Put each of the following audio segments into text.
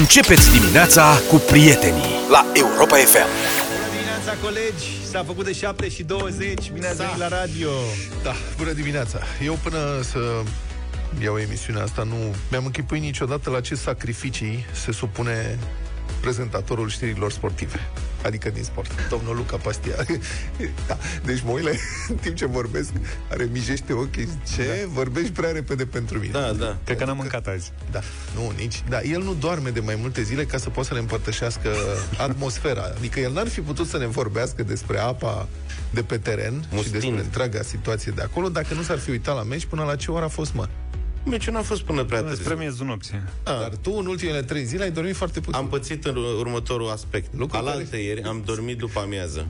Începeți dimineața cu prietenii la Europa FM. Bună dimineața, colegi! S-a făcut de 7 și 20. Bine ați venit la radio! Da, bună dimineața. Eu până să iau emisiunea asta nu mi-am închipuit niciodată la ce sacrificii se supune prezentatorul știrilor sportive. Adică din sport. Domnul Luca Pastia. da. Deci Moile, în timp ce vorbesc, are mijește ochii. Ce? Da. Vorbești prea repede pentru mine. Da, da. Cred că n-am mâncat azi. Da, nu, nici. Da, el nu doarme de mai multe zile ca să poată să ne împărtășească atmosfera. Adică el n-ar fi putut să ne vorbească despre apa de pe teren Mustin. și despre întreaga situație de acolo dacă nu s-ar fi uitat la meci până la ce oră a fost, mă. Meciul n-a fost până prea Spre târziu. miezul nopții. Da. Dar tu, în ultimele trei zile, ai dormit foarte puțin. Am pățit în următorul aspect. Lucru Alaltă care- ieri am dormit după amiază.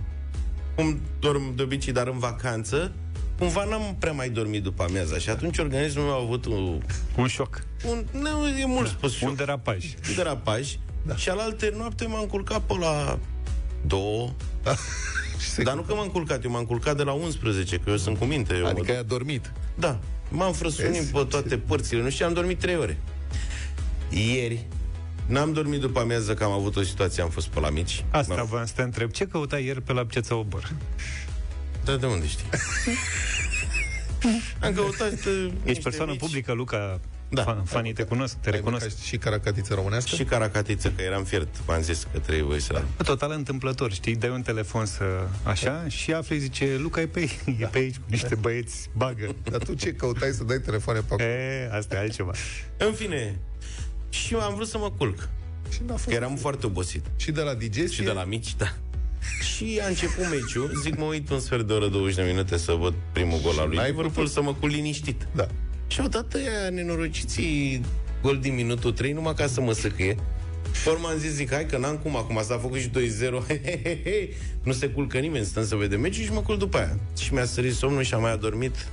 Cum dorm de obicei, dar în vacanță, cumva n-am prea mai dormit după amiază. Și atunci organismul meu a avut un... Un șoc. un nu, e mult spus Un șoc. derapaj. un derapaj. Da. Și alaltă noapte m-am culcat pe la două. Și se... Dar nu că m-am culcat, eu m-am culcat de la 11, că eu sunt cu minte. Eu Adică mă... ai adormit. Da, m-am frăsunit Vezi? pe toate părțile, nu știu, am dormit trei ore. Ieri, n-am dormit după amiază că am avut o situație, am fost pe la mici. Asta M-am- voiam să te întreb. Ce căutai ieri pe la Piața Obor? Da, de unde știi? am căutat uh, Ești niște persoană mici publică, Luca. Da. Fan, fanii te cunosc, te Ai recunosc. mâncat și caracatiță românească? Și caracatiță, că eram fiert, v-am zis că trebuie să... Total întâmplător, știi, dai un telefon să așa și afli, zice, Luca e pe, e pe aici cu niște băieți, bagă. Dar tu ce căutai să dai telefoane pe acolo? E, asta e altceva. În fine, și am vrut să mă culc, Și n-a fost. că eram foarte obosit. Și de la digestie? Și de la mici, da. Și a început meciul, zic, mă uit un sfert de oră, 20 de minute să văd primul gol al lui N-ai Liverpool, vrut? să mă culc liniștit. Da. Și odată ea nenorociții gol din minutul 3, numai ca să mă săcâie. Pe urmă am zis, zic, hai că n-am cum acum, s-a făcut și 2-0, he, he, he, he. nu se culcă nimeni, stăm să vedem meciul și mă culc după aia. Și mi-a sărit somnul și am mai adormit.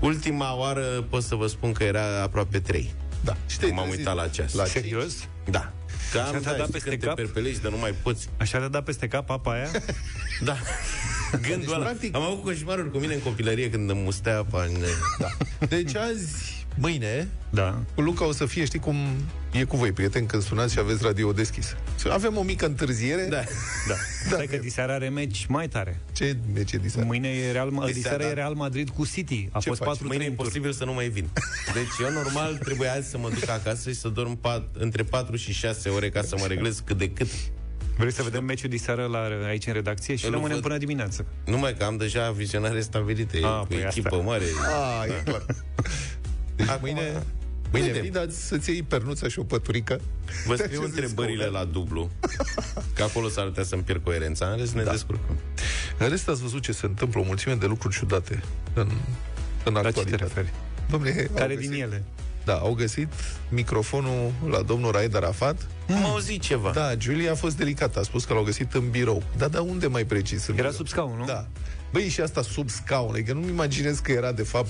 Ultima oară pot să vă spun că era aproape 3. Da. Și te-ai M-am trezit uitat la ceas. La Serios? Da. Că Și am, te-a da, dat știi peste când cap? te perpelești, dar nu mai poți. Așa te-a dat peste cap apa aia? Da. Gândul ăla. practic- Am avut coșmaruri cu mine în copilărie când îmi mustea apa în... Da. Deci azi, mâine, Da. cu Luca o să fie, știi cum e cu voi, prieteni, când sunați și aveți radio deschis. Avem o mică întârziere. Da. Da. Stai că diseară are meci mai tare. Ce meci e diseară? Mâine e Real, Diseară, diseară e da. Real Madrid cu City. A Ce fost faci? 4-3 Mâine e în tur. posibil să nu mai vin. Deci eu normal trebuie azi să mă duc acasă și să dorm pat, între 4 și 6 ore ca să mă reglez cât de cât. Vrei să vedem meciul diseară la, aici în redacție și Îl rămânem văd. până dimineață. Numai că am deja vizionare stabilite, e Ah, cu păi echipă asta. mare. A, e clar. Deci Acum- mâine, mâine Vedem. vii, dar să-ți iei pernuța și o păturică. Vă Ce scriu zici, întrebările Căurea? la dublu, că acolo s-ar putea să-mi pierd coerența, în rest ne Da. descurcăm. În rest ați văzut ce se întâmplă, o mulțime de lucruri ciudate în, în La ce te actualitate. referi? Dom'le, au Care găsit- din ele? Da, au găsit microfonul la domnul Raed Arafat. Am auzit ceva. Da, Julia a fost delicată, a spus că l-au găsit în birou. Da, dar unde mai precis? În Era birou? sub scaun, nu? Da. Băi, și asta sub scaun, adică nu-mi imaginez că era de fapt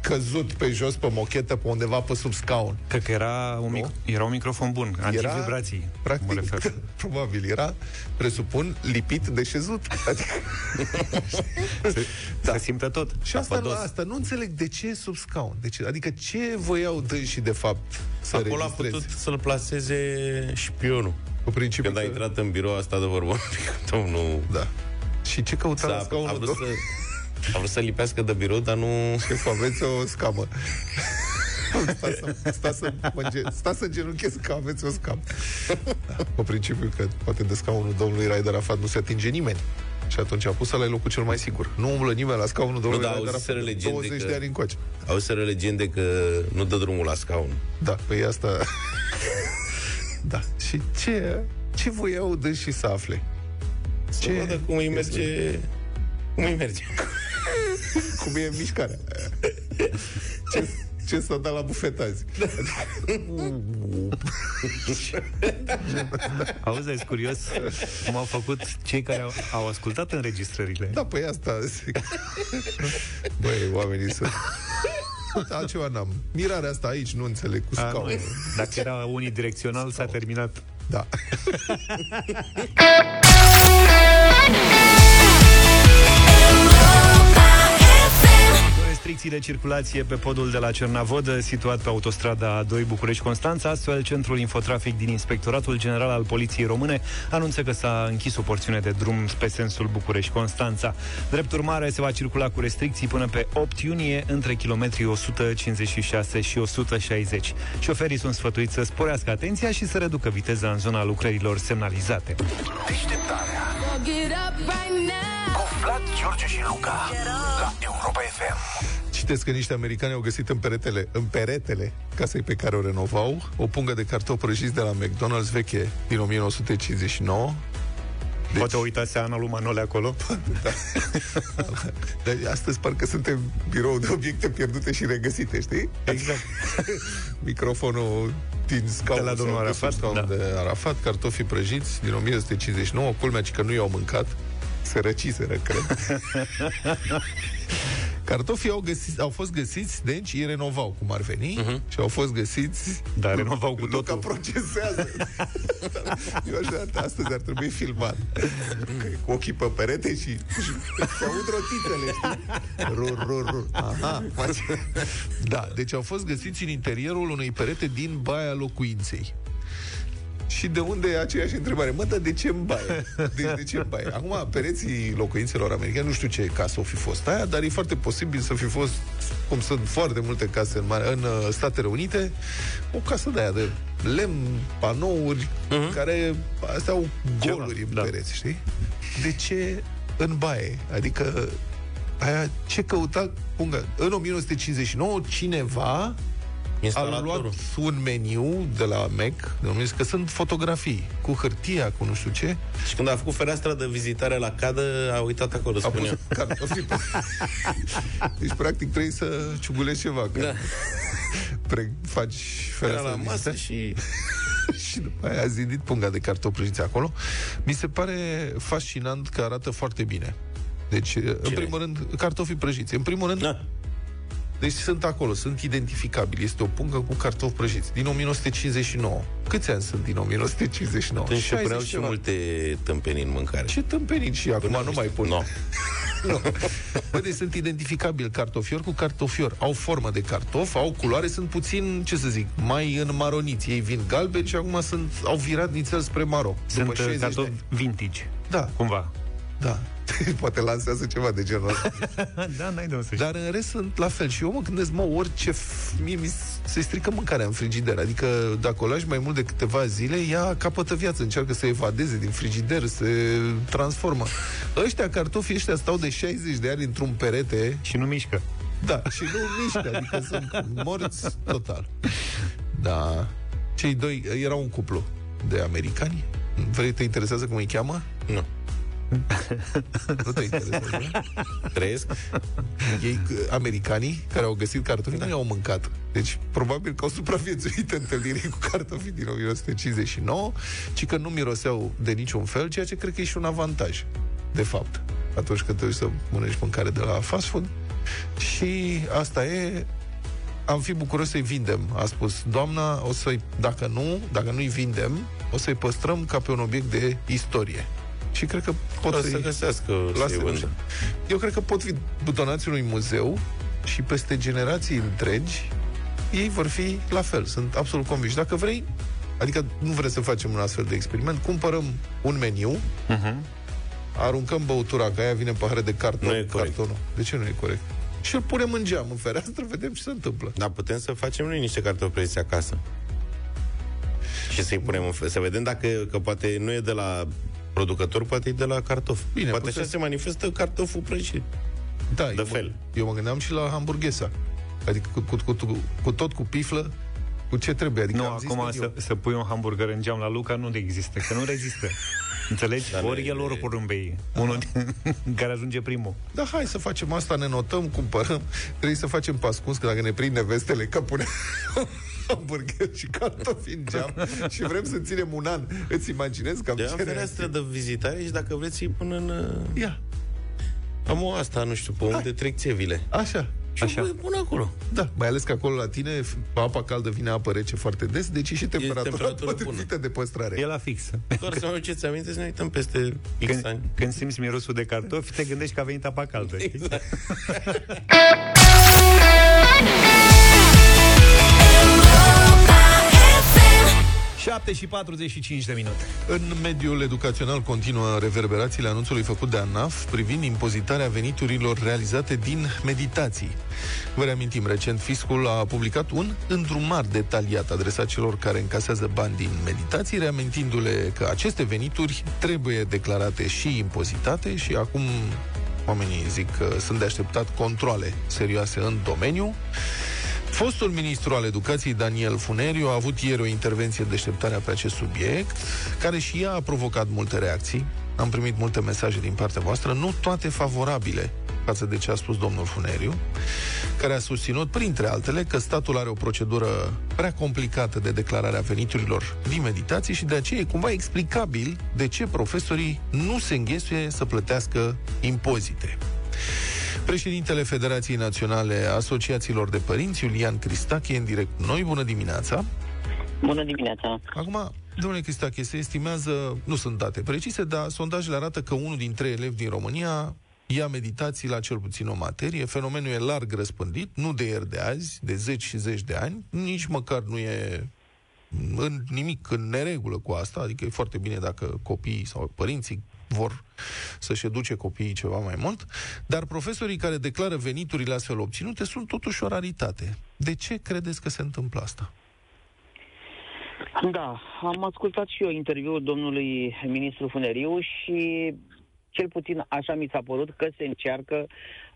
căzut pe jos pe mochetă pe undeva pe sub scaun. Cred că era un, mic, era un microfon bun, antivibrații. mă practic, refer. probabil era, presupun, lipit de șezut. Adică, Se, Da. se simte tot. și asta, Apados. la asta, nu înțeleg de ce sub scaun. De ce, adică ce voiau dânsii de fapt să Acolo a registreze? putut să-l placeze șpionul. Cu principiul Când a că- intrat în birou, a stat de vorbă un pic cu domnul Da. Și ce căuta la S-a, a, scaunul? vrut domnul? să, a vrut să lipească de birou, dar nu... Șef, aveți o scamă. sta, să, sta, să, mă, înge- sta să îngenunchez că aveți o scamă. Da, pe principiu că poate de scaunul domnului Raed Arafat nu se atinge nimeni. Și atunci a pus la locul cel mai sigur. Nu umblă nimeni la scaunul domnului dar Raed auziseră Arafat de legende 20 că- de ani încoace. Au să legende că nu dă drumul la scaun. Da, păi asta... da. Și ce, ce voiau de și să afle? Ce? Să Ce? vadă cum îi merge... Cum îi merge. Cum e mișcarea? Ce, ce s-a dat la bufet azi? Auzi, ești curios cum au făcut cei care au, au ascultat înregistrările. Da, păi asta zic. Băi, oamenii sunt... Altceva n-am. Mirarea asta aici nu înțeleg cu A, nu. scaunul. Dacă era unidirecțional, s-a terminat. Da. restricții de circulație pe podul de la Cernavodă, situat pe autostrada A2 București-Constanța. Astfel, Centrul Infotrafic din Inspectoratul General al Poliției Române anunță că s-a închis o porțiune de drum pe sensul București-Constanța. Drept urmare, se va circula cu restricții până pe 8 iunie între kilometrii 156 și 160. Șoferii sunt sfătuiți să sporească atenția și să reducă viteza în zona lucrărilor semnalizate. Deșteptarea Cu Vlad, George și Luca La Europa FM Citesc că niște americani au găsit în peretele, în peretele casei pe care o renovau o pungă de cartofi prăjiți de la McDonald's veche din 1959 deci... Poate uitați Ana lui Manole acolo? da. Dar astăzi parcă suntem birou de obiecte pierdute și regăsite, știi? Exact. Microfonul din scaun de la domnul Arafat, scaun da. de Arafat, cartofii prăjiți din 1959, culmea că nu i-au mâncat, se răciseră, cred. Cartofii au, găsit, au fost găsiți, deci îi renovau cum ar veni uh-huh. și au fost găsiți... Dar renovau cu totul. Luca procesează. Eu aș vrea, astăzi ar trebui filmat. Cu ochii pe perete și, și se aud rotițele, știi? Rur, rur, rur. Aha, face. Da, deci au fost găsiți în interiorul unui perete din baia locuinței. Și de unde e aceeași întrebare? Mă, dar de ce în baie? De, de ce în baie? Acum, pereții locuințelor americane, nu știu ce casă o fi fost aia, dar e foarte posibil să fi fost, cum sunt foarte multe case în, mare, în uh, Statele Unite, o casă de aia de lemn, panouri, uh-huh. care astea au goluri Ceva, în da. pereți, știi? De ce în baie? Adică aia ce căuta punga? În 1959 cineva a luat un meniu de la Mac, de că sunt fotografii cu hârtia, cu nu știu ce. Și când a făcut fereastra de vizitare la cadă, a uitat acolo, a spunea. Pus deci, practic, trebuie să ciugulești ceva. Că da. Pre- faci fereastra la masă și... și după aia a zidit punga de cartofi acolo. Mi se pare fascinant că arată foarte bine. Deci, Cine? în primul rând, cartofii prăjiți. În primul rând, da. Deci sunt acolo, sunt identificabili. Este o pungă cu cartofi prăjiți din 1959. Câți ani sunt din 1959? Atunci și puneau și multe tâmpenii în mâncare. Ce tâmpenii? Și acum nu mai pun. No. nu. Bă, deci sunt identificabili cartofior cu cartofior. Au formă de cartof, au culoare, sunt puțin, ce să zic, mai înmaroniți. Ei vin galbeni și acum sunt, au virat nițel spre maro. Sunt uh, cartofi vintage. Da. Cumva. Da. Poate lansează ceva de genul ăsta. da, n-ai de Dar în rest sunt la fel. Și eu mă gândesc, mă, orice... F- mie mi se strică mâncarea în frigider. Adică dacă o lași mai mult de câteva zile, ea capătă viață. Încearcă să evadeze din frigider, se transformă. Ăștia cartofi ăștia stau de 60 de ani într-un perete. Și nu mișcă. Da, și nu mișcă. Adică sunt morți total. Da. Cei doi, era un cuplu de americani. Vrei, te interesează cum îi cheamă? Nu. Nu te interesează? Trăiesc? Ei, americanii care au găsit cartofii, da. nu i-au mâncat. Deci, probabil că au supraviețuit întâlnirii cu cartofii din 1959, ci că nu miroseau de niciun fel, ceea ce cred că e și un avantaj, de fapt, atunci când te duci să mănânci mâncare de la fast food. Și asta e, am fi bucuros să-i vindem. A spus, doamna, o să dacă nu, dacă nu-i vindem, o să-i păstrăm ca pe un obiect de istorie și cred că pot să să găsească să Eu cred că pot fi butonați unui muzeu și peste generații întregi ei vor fi la fel. Sunt absolut convins. Dacă vrei, adică nu vrei să facem un astfel de experiment, cumpărăm un meniu, uh-huh. aruncăm băutura, că aia vine în pahare de carton. Nu e corect. Cartonul. De ce nu e corect? Și îl punem în geam, în fereastră, vedem ce se întâmplă. Dar putem să facem noi niște cartofi acasă. Și să-i punem în să vedem dacă că poate nu e de la producător, poate e de la cartof. Bine, poate putem... așa se manifestă cartoful prăjit. Da, de eu fel. Mă, eu mă gândeam și la hamburghesa. Adică cu, cu, cu, cu, cu tot cu piflă, cu ce trebuie. Adică nu, acum să, să pui un hamburger în geam la Luca nu există, că nu rezistă. Înțelegi? Dar ori el, ori porumbei. Unul din, care ajunge primul. Da, hai să facem asta, ne notăm, cumpărăm. Trebuie să facem pascuns, că dacă ne prind nevestele, că pune hamburger și cartofi în geam și vrem să ținem un an. Îți imaginezi că am De fereastră de vizitare și dacă vreți să-i până în... Uh, Ia. Am o asta, nu știu, pe unde Hai. trec țevile. Așa. Și Așa. pun acolo. Da, mai ales că acolo la tine apa caldă vine apă rece foarte des, deci și temperatura, temperatura potrivită de păstrare. E la fix. Doar să mă duceți aminte să ne uităm peste X când, ani. Când simți mirosul de cartofi, te gândești că a venit apa caldă. Exact. 7 și 45 de minute. În mediul educațional continuă reverberațiile anunțului făcut de ANAF privind impozitarea veniturilor realizate din meditații. Vă reamintim, recent fiscul a publicat un îndrumar detaliat adresat celor care încasează bani din meditații, reamintindu-le că aceste venituri trebuie declarate și impozitate și acum oamenii zic că sunt de așteptat controle serioase în domeniu. Fostul ministru al educației, Daniel Funeriu, a avut ieri o intervenție de deșteptare pe acest subiect, care și ea a provocat multe reacții. Am primit multe mesaje din partea voastră, nu toate favorabile față de ce a spus domnul Funeriu, care a susținut, printre altele, că statul are o procedură prea complicată de declarare a veniturilor din meditații și de aceea e cumva explicabil de ce profesorii nu se înghesuie să plătească impozite. Președintele Federației Naționale Asociațiilor de Părinți, Iulian Cristache, în direct noi. Bună dimineața! Bună dimineața! Acum, domnule Cristache, se estimează, nu sunt date precise, dar sondajele arată că unul din trei elevi din România ia meditații la cel puțin o materie. Fenomenul e larg răspândit, nu de ieri de azi, de zeci și zeci de ani, nici măcar nu e în nimic în neregulă cu asta, adică e foarte bine dacă copiii sau părinții vor să-și educe copiii ceva mai mult, dar profesorii care declară veniturile astfel obținute sunt totuși o raritate. De ce credeți că se întâmplă asta? Da, am ascultat și eu interviul domnului ministru Funeriu și cel puțin așa mi s-a părut că se încearcă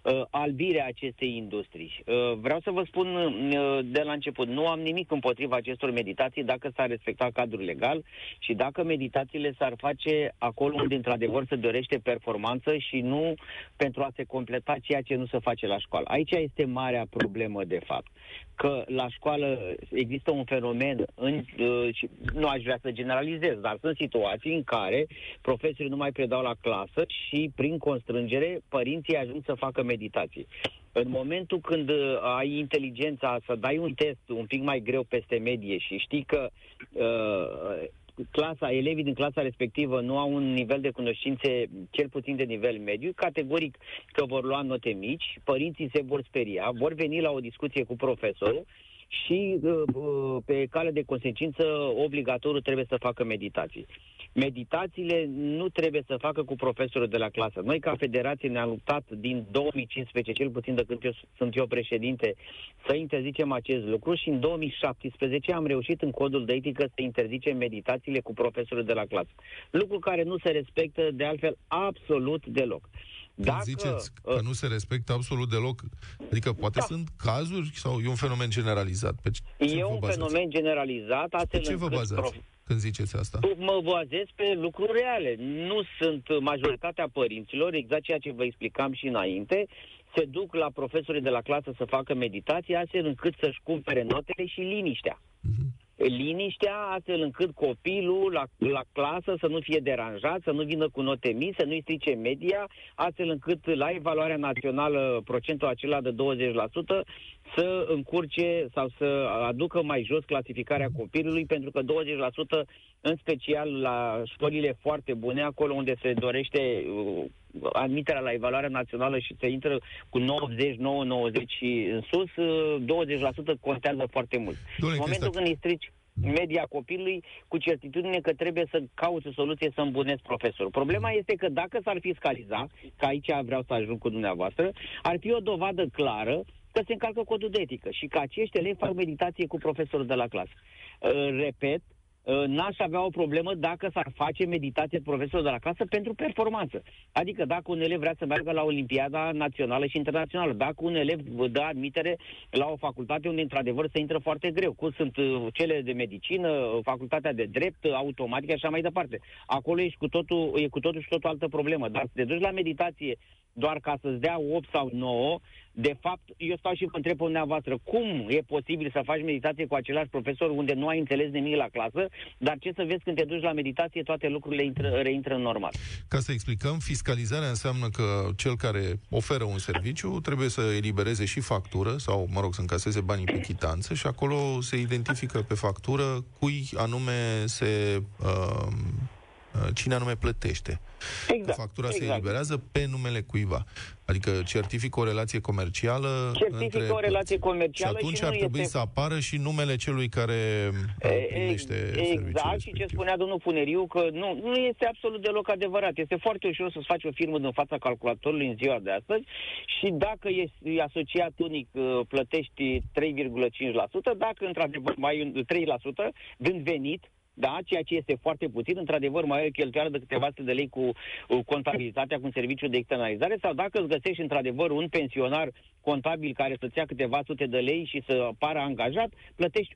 uh, albirea acestei industrii. Uh, vreau să vă spun uh, de la început, nu am nimic împotriva acestor meditații dacă s-ar respecta cadrul legal și dacă meditațiile s-ar face acolo unde într-adevăr se dorește performanță și nu pentru a se completa ceea ce nu se face la școală. Aici este marea problemă de fapt că la școală există un fenomen, în, uh, și nu aș vrea să generalizez, dar sunt situații în care profesorii nu mai predau la clasă și prin constrângere părinții ajung să facă meditații. În momentul când uh, ai inteligența să dai un test un pic mai greu peste medie și știi că uh, clasa, elevii din clasa respectivă nu au un nivel de cunoștințe cel puțin de nivel mediu, categoric că vor lua note mici, părinții se vor speria, vor veni la o discuție cu profesorul și uh, uh, pe cale de consecință obligatoriu trebuie să facă meditații. Meditațiile nu trebuie să facă cu profesorul de la clasă. Noi ca federație ne-am luptat din 2015, cel puțin de când eu sunt eu președinte, să interzicem acest lucru și în 2017 am reușit în codul de etică să interzicem meditațiile cu profesorul de la clasă. Lucru care nu se respectă de altfel absolut deloc. Dacă, ziceți că uh, nu se respectă absolut deloc, adică poate da. sunt cazuri sau e un fenomen generalizat? Pe ce e un bazați? fenomen generalizat. Pe ce vă bazați prof... când ziceți asta? Mă bazez pe lucruri reale. Nu sunt majoritatea părinților, exact ceea ce vă explicam și înainte, se duc la profesorii de la clasă să facă meditație astfel încât să-și cumpere notele și liniștea. Uh-huh liniștea, astfel încât copilul la, la clasă să nu fie deranjat, să nu vină cu note mici, să nu-i strice media, astfel încât la evaluarea națională procentul acela de 20% să încurce sau să aducă mai jos clasificarea copilului, pentru că 20%, în special la școlile foarte bune, acolo unde se dorește uh, admiterea la evaluarea națională și se intră cu 90, 9, 90 și în sus, 20% contează foarte mult. Doamne, în momentul când îi strici media copilului cu certitudine că trebuie să cauți o soluție să îmbunesc profesorul. Problema este că dacă s-ar fiscaliza, că aici vreau să ajung cu dumneavoastră, ar fi o dovadă clară că se încalcă codul de etică și că acești elevi fac meditație cu profesorul de la clasă. Repet, Uh, n-aș avea o problemă dacă s-ar face meditație profesor de la clasă pentru performanță. Adică dacă un elev vrea să meargă la Olimpiada Națională și Internațională, dacă un elev dă admitere la o facultate unde într-adevăr se intră foarte greu, cum sunt uh, cele de medicină, facultatea de drept, automatică și așa mai departe. Acolo e cu totul, e cu totul și totul altă problemă. Dar să te duci la meditație doar ca să-ți dea 8 sau 9, de fapt, eu stau și vă întreb pe dumneavoastră, cum e posibil să faci meditație cu același profesor unde nu ai înțeles nimic la clasă, dar ce să vezi când te duci la meditație, toate lucrurile intră, reintră în normal. Ca să explicăm, fiscalizarea înseamnă că cel care oferă un serviciu trebuie să elibereze și factură sau, mă rog, să încaseze banii pe chitanță și acolo se identifică pe factură cui anume se uh, uh, cine anume plătește. Exact, Factura se exact. eliberează pe numele cuiva. Adică certifică o relație comercială Certifică între o relație părți. comercială și atunci și ar nu trebui este- să apară și numele celui care uh, E- primește serviciul Exact, și ce respectiv. spunea domnul Funeriu, că nu, nu este absolut deloc adevărat. Este foarte ușor să-ți faci o firmă din fața calculatorului în ziua de astăzi și dacă ești asociat unic, uh, plătești 3,5%, dacă într-adevăr mai ai un 3% din venit, da, ceea ce este foarte puțin, într-adevăr mai ai o cheltuială de câteva sute de lei cu uh, contabilitatea, cu un serviciu de externalizare, sau dacă îți găsești într-adevăr un pensionar contabil care să-ți ia câteva sute de lei și să pară angajat, plătești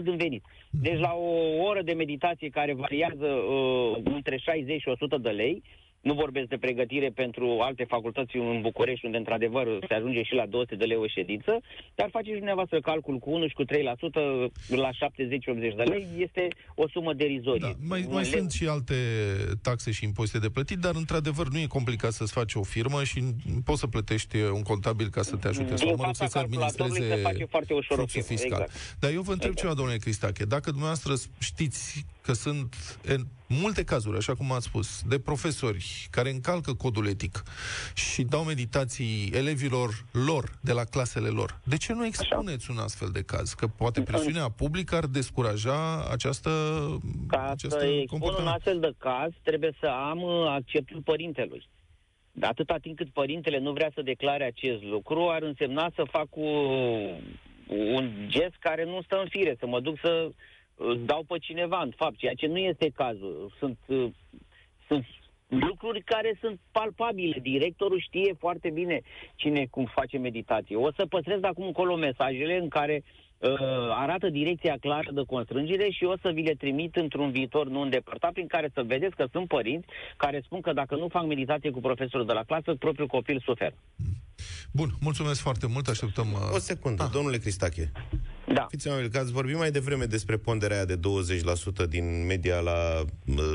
1% din venit. Deci la o oră de meditație care variază uh, între 60 și 100 de lei, nu vorbesc de pregătire pentru alte facultăți în București, unde într-adevăr se ajunge și la 200 de lei o ședință, dar faceți dumneavoastră calcul cu 1 și cu 3% la 70-80 de lei, este o sumă derizorie. Da, mai, Un mai leu- sunt și alte taxe și impozite de plătit, dar într-adevăr nu e complicat să-ți faci o firmă și poți să plătești un contabil ca să te ajute. Din Sau, mă rog, fața să-ți calculatorului administreze se face foarte ușor o fluxul firmă, fiscal. exact. Dar eu vă întreb Exact. ceva, domnule Cristache. Dacă dumneavoastră știți că sunt în multe cazuri, așa cum ați spus, de profesori care încalcă codul etic și dau meditații elevilor lor, de la clasele lor, de ce nu expuneți un astfel de caz? Că poate presiunea publică ar descuraja această, Ca această să expun un comportament. astfel de caz, trebuie să am uh, acceptul părintelui. De atâta timp cât părintele nu vrea să declare acest lucru, ar însemna să fac uh, un gest care nu stă în fire, să mă duc să uh, dau pe cineva, în fapt, ceea ce nu este cazul. Sunt, uh, sunt lucruri care sunt palpabile. Directorul știe foarte bine cine cum face meditație. O să păstrez de acum încolo mesajele în care uh, arată direcția clară de constrângere și o să vi le trimit într-un viitor nu îndepărtat, prin care să vedeți că sunt părinți care spun că dacă nu fac meditație cu profesorul de la clasă, propriul copil suferă. Bun, mulțumesc foarte mult, așteptăm... uh, O secundă, Ah. domnule Cristache. Da. Fiți amabil, că ați vorbit mai devreme despre ponderea aia de 20% din media la uh,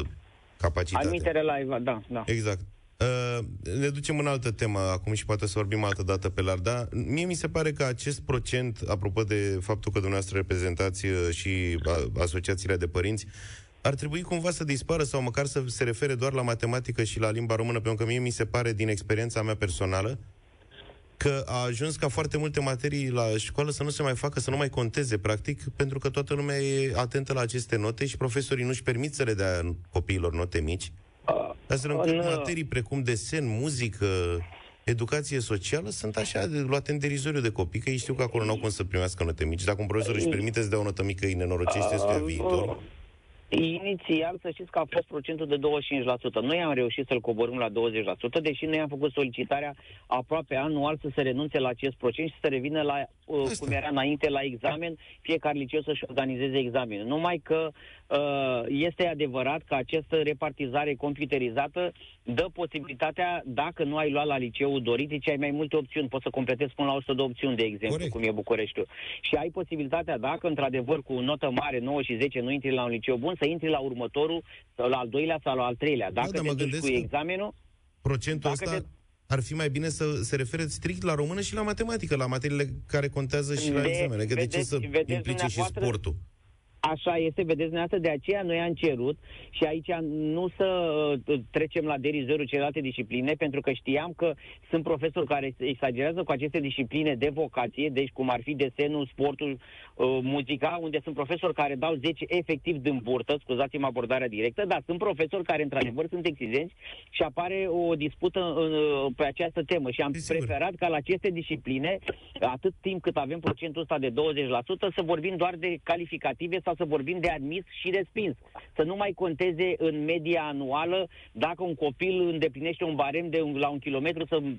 capacitate. Admitere la... Da, da. Exact. Uh, ne ducem în altă temă acum și poate să vorbim altă dată pe larg, dar mie mi se pare că acest procent, apropo de faptul că dumneavoastră reprezentați uh, și a, asociațiile de părinți, ar trebui cumva să dispară sau măcar să se refere doar la matematică și la limba română, pentru că mie mi se pare din experiența mea personală că a ajuns ca foarte multe materii la școală să nu se mai facă, să nu mai conteze, practic, pentru că toată lumea e atentă la aceste note și profesorii nu-și permit să le dea copiilor note mici. Astfel încât în, uh, materii precum desen, muzică, educație socială sunt așa de, luate în derizoriu de copii, că ei știu că acolo n-au cum să primească note mici. Dacă un profesor își permite să dea o notă mică, îi nenorocește să fie viitor. Inițial, să știți că a fost procentul de 25%. Noi am reușit să-l coborâm la 20%, deși noi am făcut solicitarea aproape anual să se renunțe la acest procent și să revină la uh, Asta. cum era înainte la examen, fiecare liceu să-și organizeze examenul. Numai că uh, este adevărat că această repartizare computerizată dă posibilitatea, dacă nu ai luat la liceul dorit, deci ai mai multe opțiuni. Poți să completezi până la 100 de opțiuni, de exemplu, Corect. cum e Bucureștiul. Și ai posibilitatea, dacă într-adevăr cu notă mare, 9 și 10, nu intri la un liceu bun, să intri la următorul, sau la al doilea sau la al treilea. Dacă dar te mă duci gândesc cu că- examenul, Procentul Dacă ăsta te- ar fi mai bine să se refere strict la română și la matematică, la materiile care contează și la De- examene. Că de ce vedeți- să vedeți implice și dumneavoastră- sportul? Așa este, vedeți dumneavoastră, de aceea noi am cerut și aici nu să uh, trecem la derizorul celelalte discipline, pentru că știam că sunt profesori care exagerează cu aceste discipline de vocație, deci cum ar fi desenul, sportul, uh, muzica, unde sunt profesori care dau 10 efectiv din burtă, scuzați-mă abordarea directă, dar sunt profesori care într-adevăr sunt exigenți și apare o dispută uh, pe această temă și am Desigur. preferat ca la aceste discipline, atât timp cât avem procentul ăsta de 20%, să vorbim doar de calificative sau să vorbim de admis și respins. Să nu mai conteze în media anuală dacă un copil îndeplinește un barem de un, la un kilometru să m,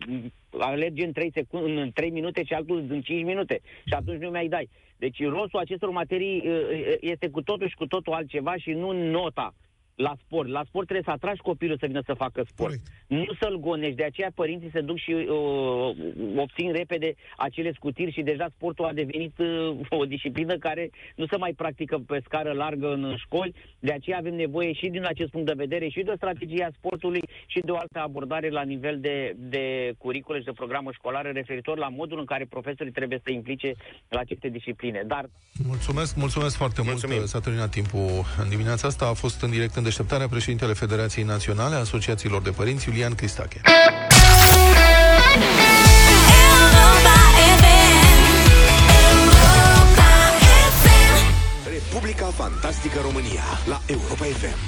alerge în 3, secunde, în 3 minute și altul în 5 minute. Și atunci nu mai dai. Deci rostul acestor materii uh, este cu totul și cu totul altceva și nu nota la sport. La sport trebuie să atragi copilul să vină să facă sport. Corect. Nu să-l gonești. De aceea părinții se duc și uh, obțin repede acele scutiri și deja sportul a devenit uh, o disciplină care nu se mai practică pe scară largă în școli. De aceea avem nevoie și din acest punct de vedere și de o strategie a sportului și de o altă abordare la nivel de, de curicule și de programă școlară referitor la modul în care profesorii trebuie să se implice la aceste discipline. Dar Mulțumesc, mulțumesc foarte Mulțumim. mult. S-a terminat timpul în dimineața asta. A fost în direct în deșteptarea președintele Federației Naționale a Asociațiilor de Părinți, Iulian Cristache. Republica Fantastică România la Europa FM.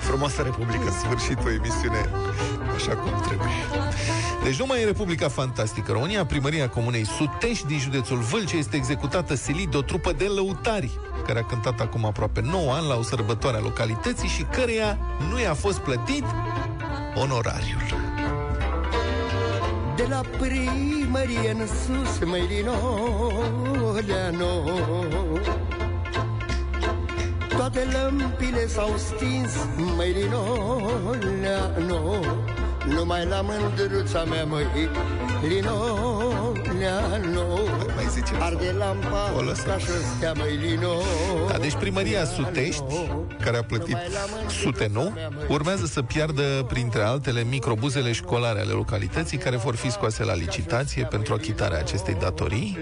Frumoasă Republică. În sfârșit o emisiune așa cum trebuie. Deci numai în Republica Fantastică România, primăria comunei Sutești din județul Vâlcea este executată silit de o trupă de lăutari care a cântat acum aproape 9 ani la o sărbătoare a localității și căreia nu i-a fost plătit onorariul. De la primărie în sus, măirinoleano Toate lămpile s-au stins, măirinoleano Numai la mândruța mea, măi, linoleano Mai zice Arde lampa O lăsăm. ca și stea, măi, lino Da, deci primăria Sutești, care a plătit sute, nu? Urmează să piardă, printre altele, microbuzele școlare ale localității, care vor fi scoase la licitație pentru achitarea acestei datorii.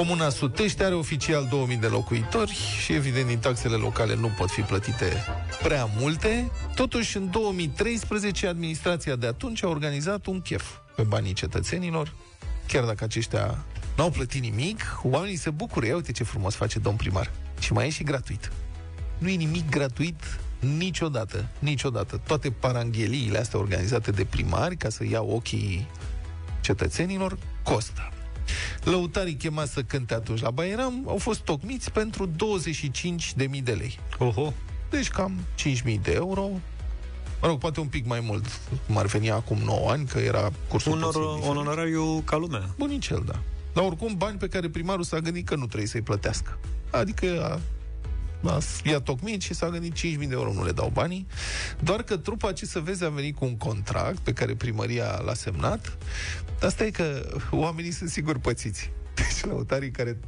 Comuna Sutești are oficial 2000 de locuitori și, evident, din taxele locale nu pot fi plătite prea multe. Totuși, în 2013, administrația de atunci a organizat un chef pe banii cetățenilor, chiar dacă aceștia n-au plătit nimic, oamenii se bucură. Ia uite ce frumos face domn primar. Și mai e și gratuit. Nu e nimic gratuit niciodată, niciodată. Toate parangheliile astea organizate de primari ca să iau ochii cetățenilor costă. Lăutarii chemați să cânte atunci la Bairam au fost tocmiți pentru 25.000 de lei. Oho. Deci cam 5.000 de euro. Mă rog, poate un pic mai mult, cum ar veni acum 9 ani, că era cursul Un, toții or, diferit. un onorariu ca lumea. Bunicel, da. Dar oricum bani pe care primarul s-a gândit că nu trebuie să-i plătească. Adică a, a, i-a tocmit și s-a gândit 5.000 de euro nu le dau banii. Doar că trupa, ce să vezi, a venit cu un contract pe care primăria l-a semnat. Asta e că oamenii sunt sigur pățiți. Deci lăutarii care...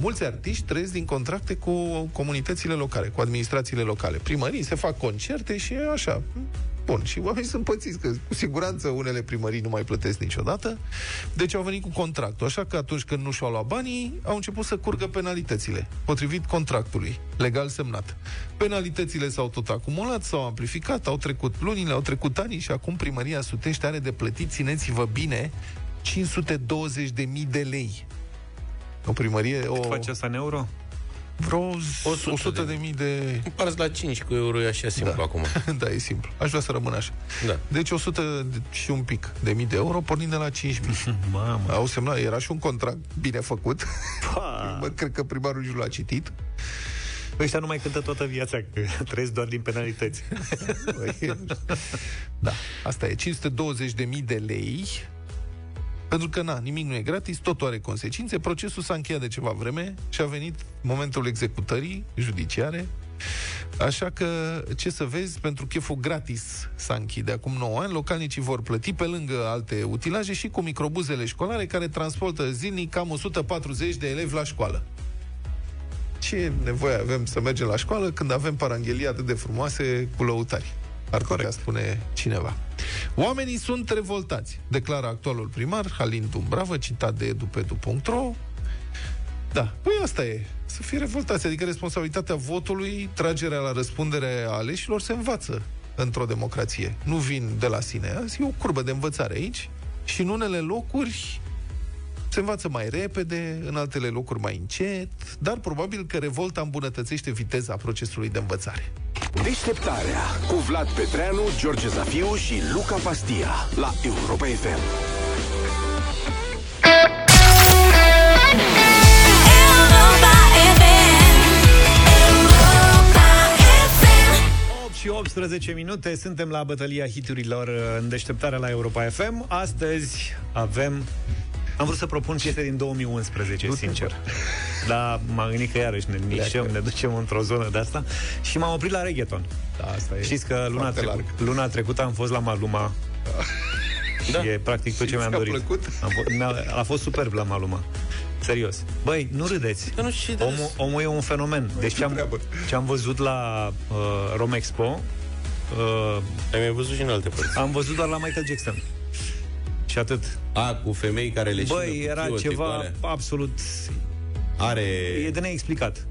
Mulți artiști trăiesc din contracte cu comunitățile locale, cu administrațiile locale. Primării se fac concerte și e așa. Bun, și oamenii sunt pățiți, că cu siguranță unele primării nu mai plătesc niciodată, deci au venit cu contractul. Așa că atunci când nu și-au luat banii, au început să curgă penalitățile, potrivit contractului, legal semnat. Penalitățile s-au tot acumulat, s-au amplificat, au trecut lunile, au trecut ani și acum primăria Sutești are de plătit, țineți-vă bine, 520.000 de lei. O primărie, o, Face asta în euro? Vreo 100 100 de de mii de... Împarți la 5 cu euro, e așa simplu Da. acum. da, e simplu. Aș vrea să rămână așa. Da. Deci 100 de- și un pic de mii de euro, pornind de la 5 mii. Mamă. Au semnat, era și un contract bine făcut. Pa. Bă, cred că primarul nici nu l-a citit. Ăștia nu mai cântă toată viața, că trăiesc doar din penalități. Băi, da, asta e. 520 de mii de lei pentru că, na, nimic nu e gratis, totul are consecințe. Procesul s-a încheiat de ceva vreme și a venit momentul executării judiciare. Așa că, ce să vezi, pentru cheful gratis s-a închid de acum 9 ani, localnicii vor plăti pe lângă alte utilaje și cu microbuzele școlare care transportă zilnic cam 140 de elevi la școală. Ce nevoie avem să mergem la școală când avem paranghelii atât de frumoase cu lăutari? Ar putea spune cineva. Oamenii sunt revoltați, declară actualul primar Halin Dumbravă, citat de edupedu.ro. Da, păi asta e. Să fie revoltați. Adică responsabilitatea votului, tragerea la răspundere a aleșilor se învață într-o democrație. Nu vin de la sine. Azi e o curbă de învățare aici și în unele locuri se învață mai repede, în altele locuri mai încet, dar probabil că revolta îmbunătățește viteza procesului de învățare. Deșteptarea cu Vlad Petreanu, George Zafiu și Luca Pastia la Europa FM. Europa FM. Europa FM. 8 și 18 minute, suntem la bătălia hiturilor în deșteptarea la Europa FM. Astăzi avem... Am vrut să propun piese din 2011, sincer. Dar m-am gândit că iarăși ne nișăm, ne ducem într-o zonă de asta și m-am oprit la reggaeton. Da, asta e Știți că luna, foarte trecu- larg. luna trecută am fost la Maluma. Da. E practic tot ce Simți mi-am că a dorit. plăcut? Am f- mi-a, a fost superb la Maluma. Serios. Băi, nu râdeți. Că nu știu ce de Omul, râs. omul e un fenomen. Deci ce am, treabă. ce am văzut la uh, Romexpo, uh, Ai mai văzut și în alte părți. am văzut doar la Michael Jackson. Și atât. A, cu femei care le Băi, șină cu era chiote, cu ceva alea. absolut Are, E de neexplicat.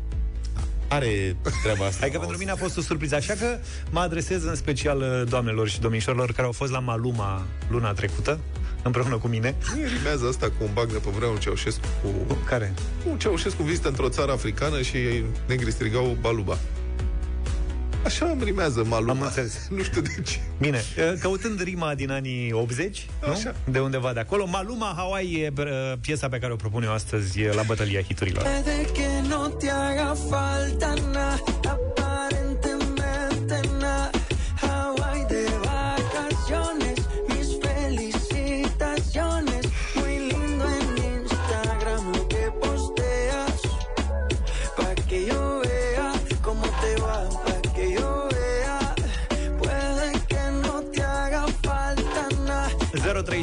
are treaba asta. Adică pentru mine a fost o surpriză. Așa că mă adresez în special uh, doamnelor și domnișorilor care au fost la Maluma luna trecută, împreună cu mine. Nu rimează asta cu un bag de pe vreunul Ceaușescu cu... Care? Un Ceaușescu vizită într-o țară africană și negri strigau baluba. Așa îmi rimează maluma. Am înțeles. Nu știu de ce. Bine, uh, căutând rima din anii 80, nu? Așa. De undeva de acolo, Maluma Hawaii e uh, piesa pe care o propun eu astăzi uh, la bătălia hiturilor.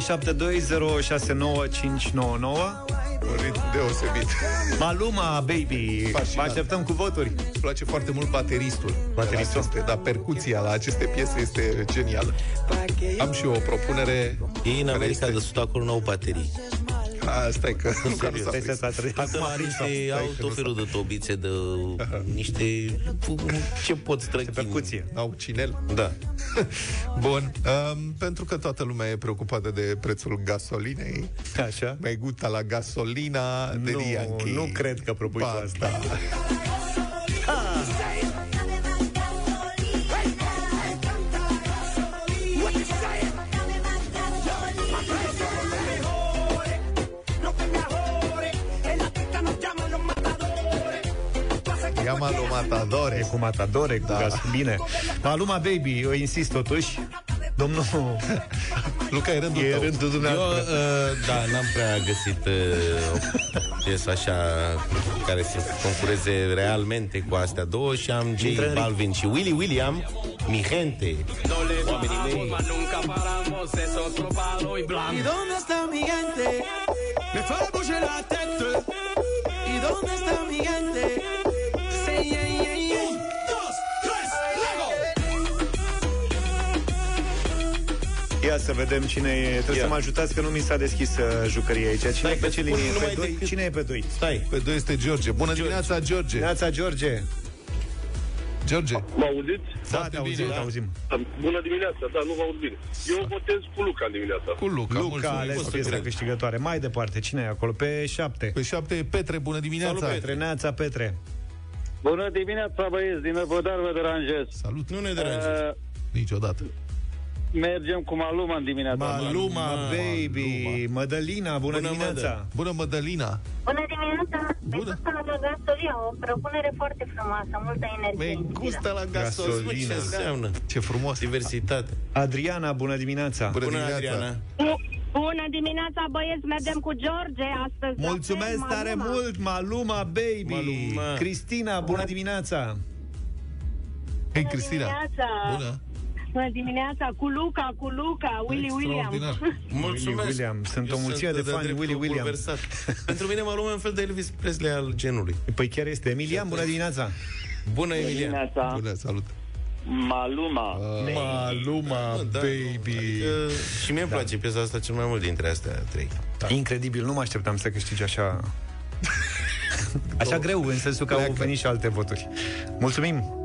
0372069599 Un ritm deosebit. Maluma Baby. Vă Fascinant. așteptăm cu voturi. Îmi place foarte mult bateristul. Bateristul? La aceste, da, percuția la aceste piese este genială. Pa' que yo Am și o propunere. Ei în care America este- găsit acolo nou baterii. Asta e că nu că nu s-a Stai prins. să să Acum niște, au tot felul de tobițe, de niște... Ce poți trăchini? Percuție. Au cinel. Da. Bun. Um, pentru că toată lumea e preocupată de prețul gasolinei, Așa. mai gusta la gasolina de Nu, Yankee. nu cred că propui Ba, tu asta. Da. Chiama-lo E Matadore. cu Matadore, cu Da. gas. Bine. Maluma Baby, eu insist totuși. Domnul, Luca, e rândul e tău. rândul Eu, dumneavoastră. uh, da, n-am prea găsit uh, o piesă așa care să concureze realmente cu astea două și am J Intră în ritm. Balvin și Willy William, Mi Gente. Oamenii mei. ¿Y dónde está mi gente? Me fue a bouger la tête. ¿Y dónde está mi gente? Ia să vedem cine e. Trebuie Ia. să mă ajutați că nu mi s-a deschis uh, jucăria aici. Cine Stai, e pe că ce spun linie? numai Pe doi? decât- Cine e pe doi? Stai. Pe doi este George. Bună dimineața, George. Neața George. George. Mă auziți? Da, Foarte te auzim, bine, te da. auzim. Bună dimineața, da, nu vă aud bine. Eu votez cu Luca în dimineața. Cu Luca. Luca a mulțumim. ales Fost piesa cred. câștigătoare. Mai departe, cine e acolo? Pe șapte. Pe șapte e Petre. Bună dimineața. Salut, Petre, Neața Petre. Bună dimineața, băieți, din Năvodar vă deranjez. Salut. Nu ne deranjează. Uh, Niciodată. Mergem cu Maluma în dimineața. Maluma, Baby. Maluma. Mădălina, bună, Bună, dimineața. Bună, Mădălina. Bună dimineața! Bună. Bună! la gasolia, o propunere foarte frumoasă, multă energie. Mi gusta la gasolina. Gasolina. Ce înseamnă? Ce frumos. Diversitate. Adriana, bună dimineața. Bună, Bună, dimineața. Adriana. Bună dimineața, băieți, mergem cu George astăzi. la Mulțumesc fel, tare Maluma. mult, Maluma Baby. Maluma. Cristina, bună dimineața. Hei, Bună Cristina. dimineața. Bună. Bună dimineața, cu Luca, cu Luca, Willy William. Extraordinar. Mulțumesc. Willy William. Sunt o Eu mulțime de de fani dreptul Willy William. bulversat. Pentru mine Maluma e un fel de Elvis Presley al genului. Păi chiar este. Emilian, bună dimineața. Bună, Emilian. Dimineața, Bună, salut. Maluma. Maluma Mă, da, Baby. Adică, și mie îmi place piesa asta cel mai mult dintre astea trei. Incredibil, nu mă așteptam să câștigi așa... Așa greu, în sensul că au venit și alte voturi. Mulțumim!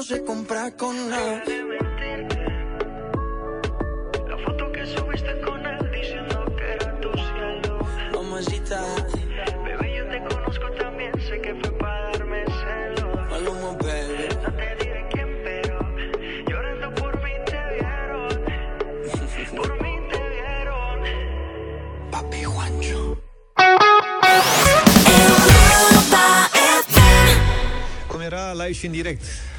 No se compra con nada. La foto que subiste con él diciendo que era tu cielo. Mamacita, bebé, yo te conozco también, sé que fue para darme celos. Maluma, baby. No te diré quién, pero llorando por mí te vieron. Por mí te vieron. Papi Juancho. Era live și în direct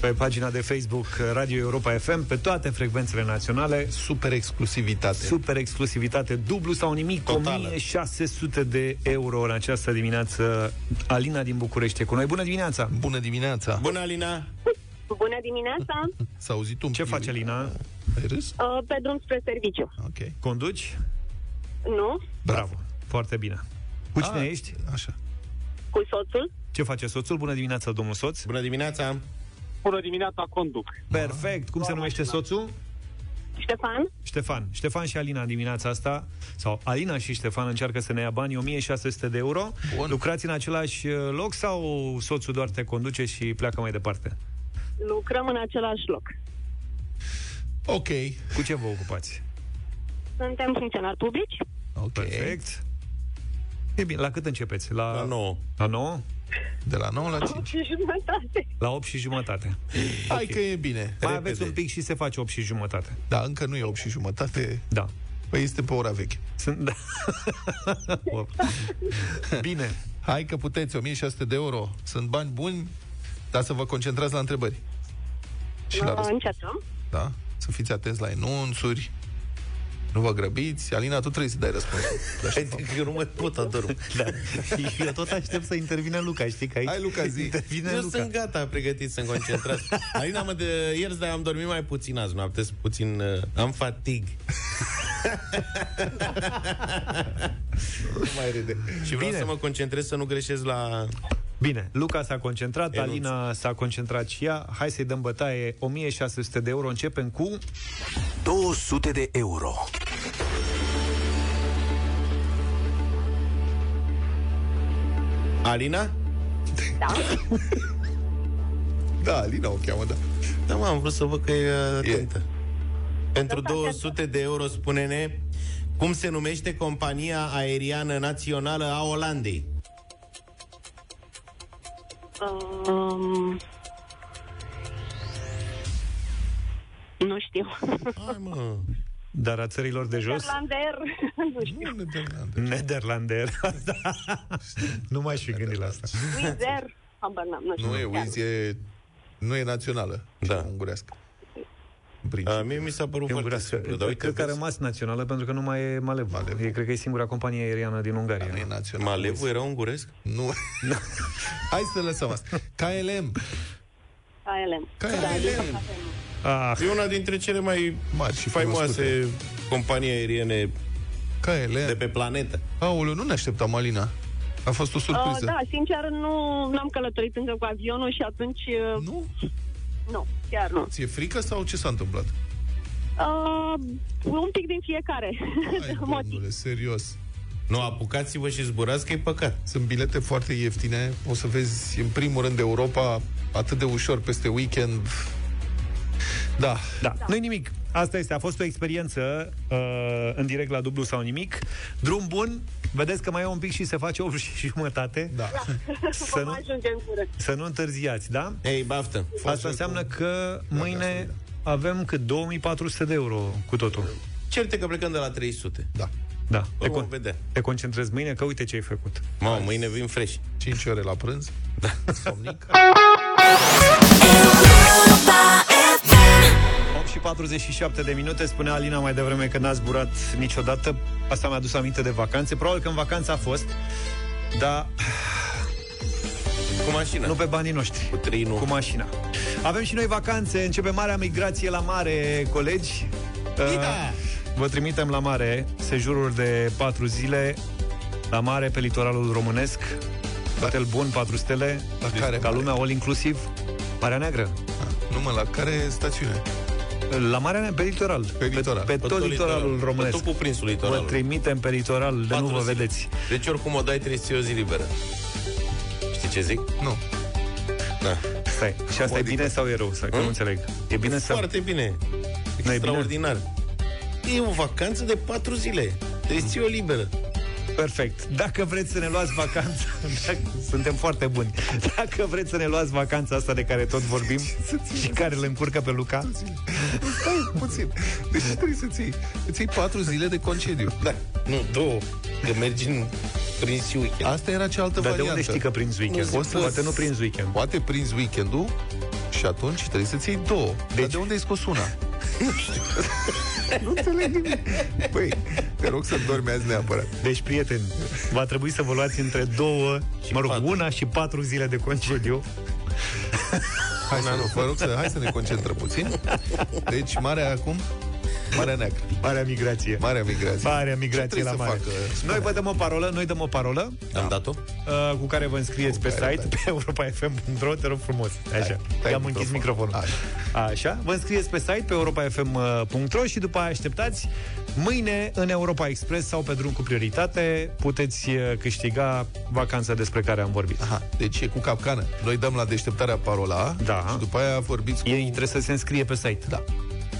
pe pagina de Facebook uh, Radio Europa FM, pe toate frecvențele naționale. Super exclusivitate. Super exclusivitate, dublu sau nimic, Totală. 1600 de euro în această dimineață. Alina din București e cu noi. Bună dimineața! Bună dimineața! Bună, Alina! Bună dimineața! S-a auzit un Ce pic. faci, Alina? Ai râs? Uh, pe drum spre serviciu. Ok. Conduci? Nu? Bravo! Foarte bine. Cu cine Ah, ești? Așa. Cu soțul? Ce face soțul? Bună dimineața, domnul soț! Bună dimineața! Bună dimineața, conduc. Perfect! Cum se numește soțul? Ștefan? Ștefan. Ștefan și Alina în dimineața asta, sau Alina și Ștefan încearcă să ne ia bani, 1600 de euro. Bun. Lucrați în același uh, loc sau soțul doar te conduce și pleacă mai departe? Lucrăm în același loc. Ok. Cu ce vă ocupați? Suntem funcționari publici? Ok. Perfect. E bine, la cât începeți? La, La 9. La 9? De la 9 la 5. Și jumătate. La 8 și jumătate. Hai că e bine. Mai Repede. aveți un pic și se face 8 și jumătate. Da, încă nu e 8 și jumătate. Da. Păi este pe ora veche. Sunt, da. Bine. Hai că puteți, 1600 de euro. Sunt bani buni, dar să vă concentrați la întrebări. Și la Uh, răspuns. Încercăm. Da? Să fiți atenți la enunțuri. Nu vă grăbiți. Alina, tu trebuie să dai răspunsul. Da, și Hai, că eu nu mai pot adorm. Da. Și eu tot aștept să intervină Luca, știi că aici Hai, Luca, zi. intervine Eu Luca. sunt gata, pregătit, sunt concentrat. Alina, mă, de ieri, dar am dormit mai puțin azi noapte, sunt puțin... Uh, am fatig. nu mai râde. Și vreau Bine. să mă concentrez să nu greșesc la... Bine, Luca s-a concentrat, Enunț. Alina s-a concentrat și ea. Hai să-i dăm bătaie 1600 de euro. Începem cu 200 de euro. Alina? Da, Alina o cheamă, da. Da, mă, am vrut să văd că e uh, atentă. Pentru 200 de euro, spune-ne, cum se numește compania aeriană națională a Olandei? Um, nu știu. Hai, mă. Dar a țărilor de jos? Irlander. nu știu. Nederlander. da. nu mai fi gândit la asta. Wizer. Habar n-am, nu știu. Nu e chiar. Wiz, e... Nu e națională, ci Da. ungurească. În A, principiu. mie mi s-a părut E foarte ungurească. simplu, dar uite, Cred că a vezi, rămas națională pentru că nu mai e Malev. Malev. E, cred că e singura companie aeriană din Ungaria. Nu e națională. Malevul era unguresc? Nu. Hai să lăsăm asta. KLM. ALM. KLM. Ah, E una dintre cele mai Mari și faimoase companii aeriene de KLM. pe planetă. Aoleu, nu ne așteptam, Alina. A fost o Uh, surpriză. da, sincer, nu am călătorit încă cu avionul și atunci... uh, Nu? Nu, chiar nu. Ți-e frică sau ce s-a întâmplat? Uh, un pic din fiecare. Hai, domnule, serios. Nu, apucați-vă și zburați, că e păcat. Sunt bilete foarte ieftine. O să vezi, în primul rând, Europa atât de ușor peste weekend. Da. Da, da. nu-i nimic. Asta este, a fost o experiență uh, în direct la dublu sau nimic. Drum bun, vedeți că mai e un pic și se face 8 și jumătate. Da. Să nu, Ajungem curând. să nu întârziați, da? Ei, baftă. Asta înseamnă că mâine avem cât 2400 de euro cu totul. Certe că plecăm de la 300. Da. Da. Te, Vom con- vedea. te concentrezi mâine că uite ce ai făcut. Mamă, mâine vin fresh. 5 ore la prânz. Da. Somnic. 8 și 47 de minute, spunea Alina mai devreme că n-a zburat niciodată. Asta mi-a dus aminte de vacanțe. Probabil că în vacanță a fost, dar Cu mașina. nu pe banii noștri. Cu trinul. Cu mașina. Avem și noi vacanțe, începe marea migrație la mare, colegi. Uh, vă trimitem la mare sejururi de 4 zile la mare pe litoralul românesc. Hotel bun, 4 stele, La care ca mare? lumea, all inclusiv. Marea Neagră. Nu mă, la care stațiune? La Marea Neagră, pe litoral. Pe litoral. Pe, pe tot litoralul românesc. Pe topul prinsului Vă litoralul. trimitem pe litoral, de nu Patru vă zile. vedeți. Deci oricum o dai, trebuie să ții o zi liberă. Știi ce zic? Nu. Da. Stai, și asta e Adică- bine sau e rău? Să că Hmm? nu înțeleg. E bine să... Foarte bine. bine? Extraordinar. E o vacanță de patru zile. Trebuie să ții o liberă. Perfect. Dacă vreți să ne luați vacanța, dacă, suntem foarte buni. Dacă vreți să ne luați vacanța asta de care tot vorbim și care îl încurcă pe Luca, Stai puțin. Deci trebuie să ții, îți iei 4 zile de concediu. Da. Nu, două. Că mergi în prins și weekend. Asta era cealaltă dar de variantă. unde știi că prinzi weekend? Nu se Poate poate. nu prinzi weekend. Poate prinzi weekendul și atunci trebuie să-ți iei două. Deci... Dar de unde ai scos una? nu înțeleg nimic. Păi, te rog să dormi azi neapărat. Deci, prieteni, va trebui să vă luați între două, și mă rog, patru. una și patru zile de concediu. Hai să, vă rog să, hai să ne concentrăm puțin. Deci, marea acum? Marea Neagră. Marea migrație. Marea migrație. Marea Ce migrație trebuie la să mare. facă? Spune. Noi vă dăm o parolă, noi dăm o parolă Am dat-o? uh, cu care vă înscrieți Cu pe care, site da. pe europa.fm.ro, te rog frumos. Așa. dai I-am închis microfonul. microfonul. Așa. Vă înscrieți pe site pe europa.fm.ro și după aia așteptați mâine în Europa Express sau pe drum cu prioritate puteți uh, câștiga vacanța despre care am vorbit. Aha, deci e cu capcană. Noi dăm la deșteptarea parola Da. și după aia vorbiți cu... Ei trebuie să se înscrie pe site. Da.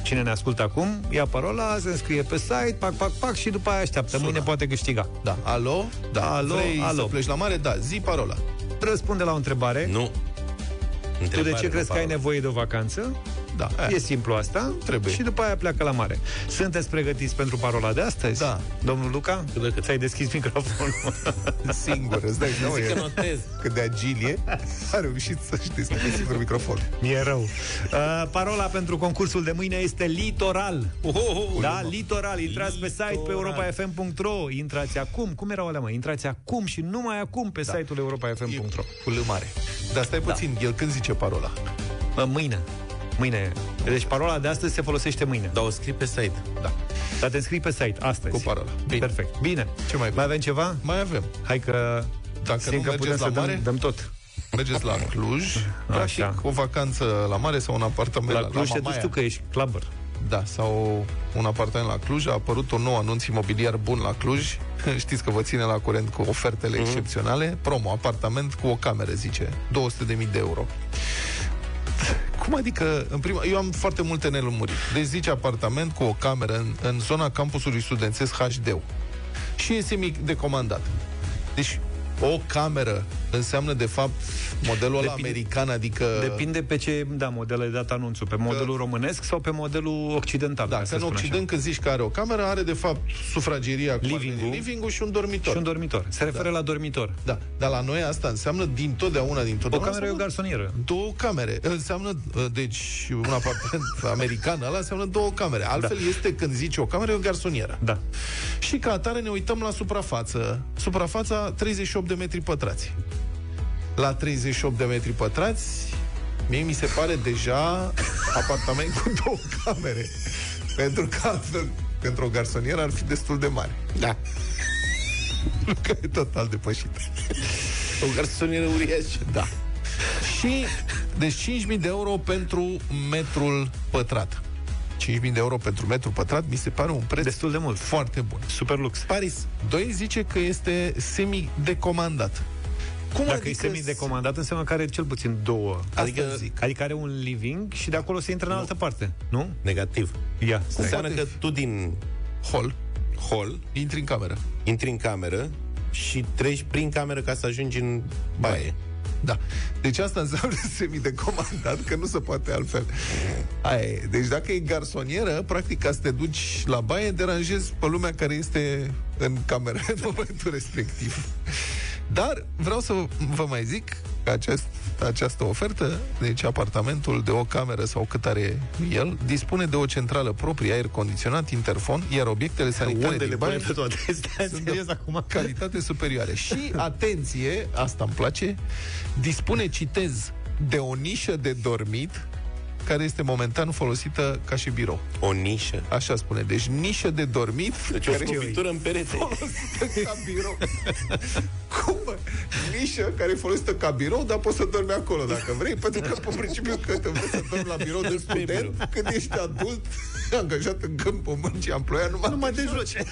Cine ne ascultă acum, ia parola, se înscrie pe site, pac, pac, pac și după aia așteaptă. Sună. Mâine poate câștiga. Da. Alo? Da. Alo, Vrei alo. să pleci la mare? Da. Zi parola. Răspunde la o întrebare. Nu. Tu de Întrebare, ce nu crezi că ai parolă. nevoie de o vacanță? Da. Aia. E simplu asta. Trebuie. Și după aia pleacă la mare. Sunteți pregătiți pentru parola de astăzi? Da. Domnul Luca? Cât de cât. Ți-ai deschis microfonul. Singur, îți dai seama, Zic că e- notez. cât de agil e, a reușit să-și deschide singur microfon. Mi-e rău. Uh, parola pentru concursul de mâine este litoral. Oh, oh, oh. Da, litoral. Intrați pe site pe europa.fm.ro. Intrați acum. Cum erau alea, mă? Intrați acum și numai acum pe site-ul europa.fm.ro. Cu L mare. Dar stai puțin, el când zice parola? Uh, Mâine. Mâine. Deci parola de astăzi se folosește mâine. Dar o scrii pe site. Da. Dar te înscrii pe site astăzi. Cu parola. Bine. Perfect. Bine. Ce mai Mai avem ceva? Mai avem. Hai că Dacă simt nu că putem mergeți să la dăm, mare, dăm tot. mergeți la Cluj, practic Așa. o vacanță la mare sau un apartament La la, Cluj la te duci Mamaia. tu că ești clubber. Da, sau un apartament la Cluj. A apărut un nou anunț imobiliar bun la Cluj. Știți că vă ține la curent cu ofertele Mhm. mm-hmm. excepționale. Promo, apartament cu o cameră, zice. 200.000 de euro. Cum adică, în prima, eu am foarte multe nelămuriri. Deci zice apartament cu o cameră în, în zona campusului studențesc HD. Și este mic de comandat. Deci o cameră înseamnă de fapt modelul ăla Depinde- american, adică Depinde pe ce da, model ai dat anunțul. Pe modelul românesc sau pe modelul occidental? Da, ca că să în spun așa. Occident când zici că are o cameră, are de fapt sufrageria, cum ar veni, Living-ul. living și un dormitor. Și un dormitor. Se referă la dormitor. Da, dar la noi asta înseamnă din totdeauna, din O totdeauna. cameră e o înseamnă garsonieră. Două camere. Înseamnă, uh, deci, un apartament american, ăla înseamnă două camere. Altfel Da. este când zici o cameră, e o garsonieră. Da. Și ca atare ne uităm la suprafață. Suprafața 38 de metri pătrați. La 38 de metri pătrați, mie mi se pare deja apartament cu două camere. Pentru că altfel, pentru o garsonieră ar fi destul de mare. Da. Că e total depășit. O garsonieră uriașă. Da. Și, deci 5.000 de euro pentru metrul pătrat. 5.000 5.000 de euro pentru metru pătrat, mi se pare un preț Destul de mult. foarte bun. Super lux. Paris. Doi zice că este semi-decomandat. Cum Dacă adică e semi-decomandat, înseamnă că are cel puțin două. Adică, Adică, zic. adică are un living și de acolo se intră în altă parte, nu? Negativ. Ia, stai. Înseamnă Poate că tu din hol, hol intri în cameră. intri în cameră și treci prin cameră ca să ajungi în baie. Da. Deci asta înseamnă semi-decomandat, că nu se poate altfel. Aia e. Deci dacă e garsonieră, practic ca să te duci la baie, deranjezi pe lumea care este în cameră în momentul respectiv. Dar vreau să vă mai zic că acest, această ofertă, deci apartamentul de o cameră sau cât are el, dispune de o centrală proprie, aer condiționat, interfon, iar obiectele sanitare Unde din le baie pune pe toate astea? sunt Serios de acum? calitate superioare. Și, atenție, asta îmi place, dispune, citez, de o nișă de dormit care este momentan folosită ca și birou. O nișă. Așa spune. Deci nișă de dormit Deci o care scopitură în perete. folosită ca birou. Cum, mă? Nișă care e folosită ca birou, dar poți să dormi acolo dacă vrei, pentru că, pe principiu, că te vrei să dormi la birou de student, când ești adult, angajat în câmpul muncii, amploiat, numai, numai de joci.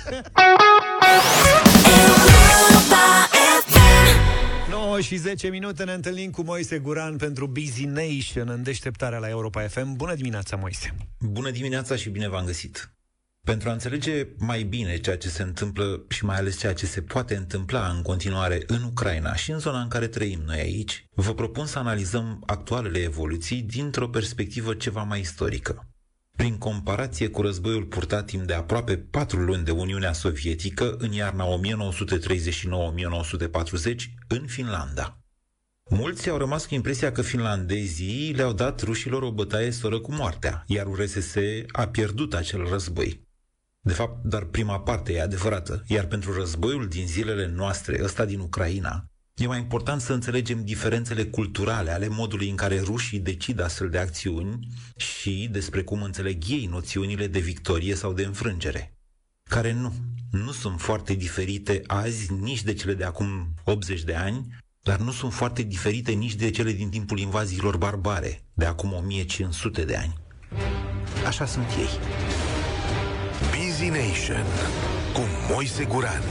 9 și 10 minute ne întâlnim cu Moise Guran pentru Busy Nation în deșteptarea la Europa FM. Bună dimineața, Moise! Bună dimineața și bine v-am găsit! Pentru a înțelege mai bine ceea ce se întâmplă și mai ales ceea ce se poate întâmpla în continuare în Ucraina și în zona în care trăim noi aici, vă propun să analizăm actualele evoluții dintr-o perspectivă ceva mai istorică. Prin comparație cu războiul purtat timp de aproape patru luni de Uniunea Sovietică în iarna 1939-1940 în Finlanda. Mulți au rămas cu impresia că finlandezii le-au dat rușilor o bătaie soră cu moartea, iar URSS a pierdut acel război. De fapt, doar prima parte e adevărată, iar pentru războiul din zilele noastre, ăsta din Ucraina, e mai important să înțelegem diferențele culturale ale modului în care rușii decid astfel de acțiuni și despre cum înțeleg ei noțiunile de victorie sau de înfrângere care nu, nu sunt foarte diferite azi nici de cele de acum 80 de ani, dar nu sunt foarte diferite nici de cele din timpul invaziilor barbare, de acum 1500 de ani. Așa sunt ei. Busy Nation cu Moise Guran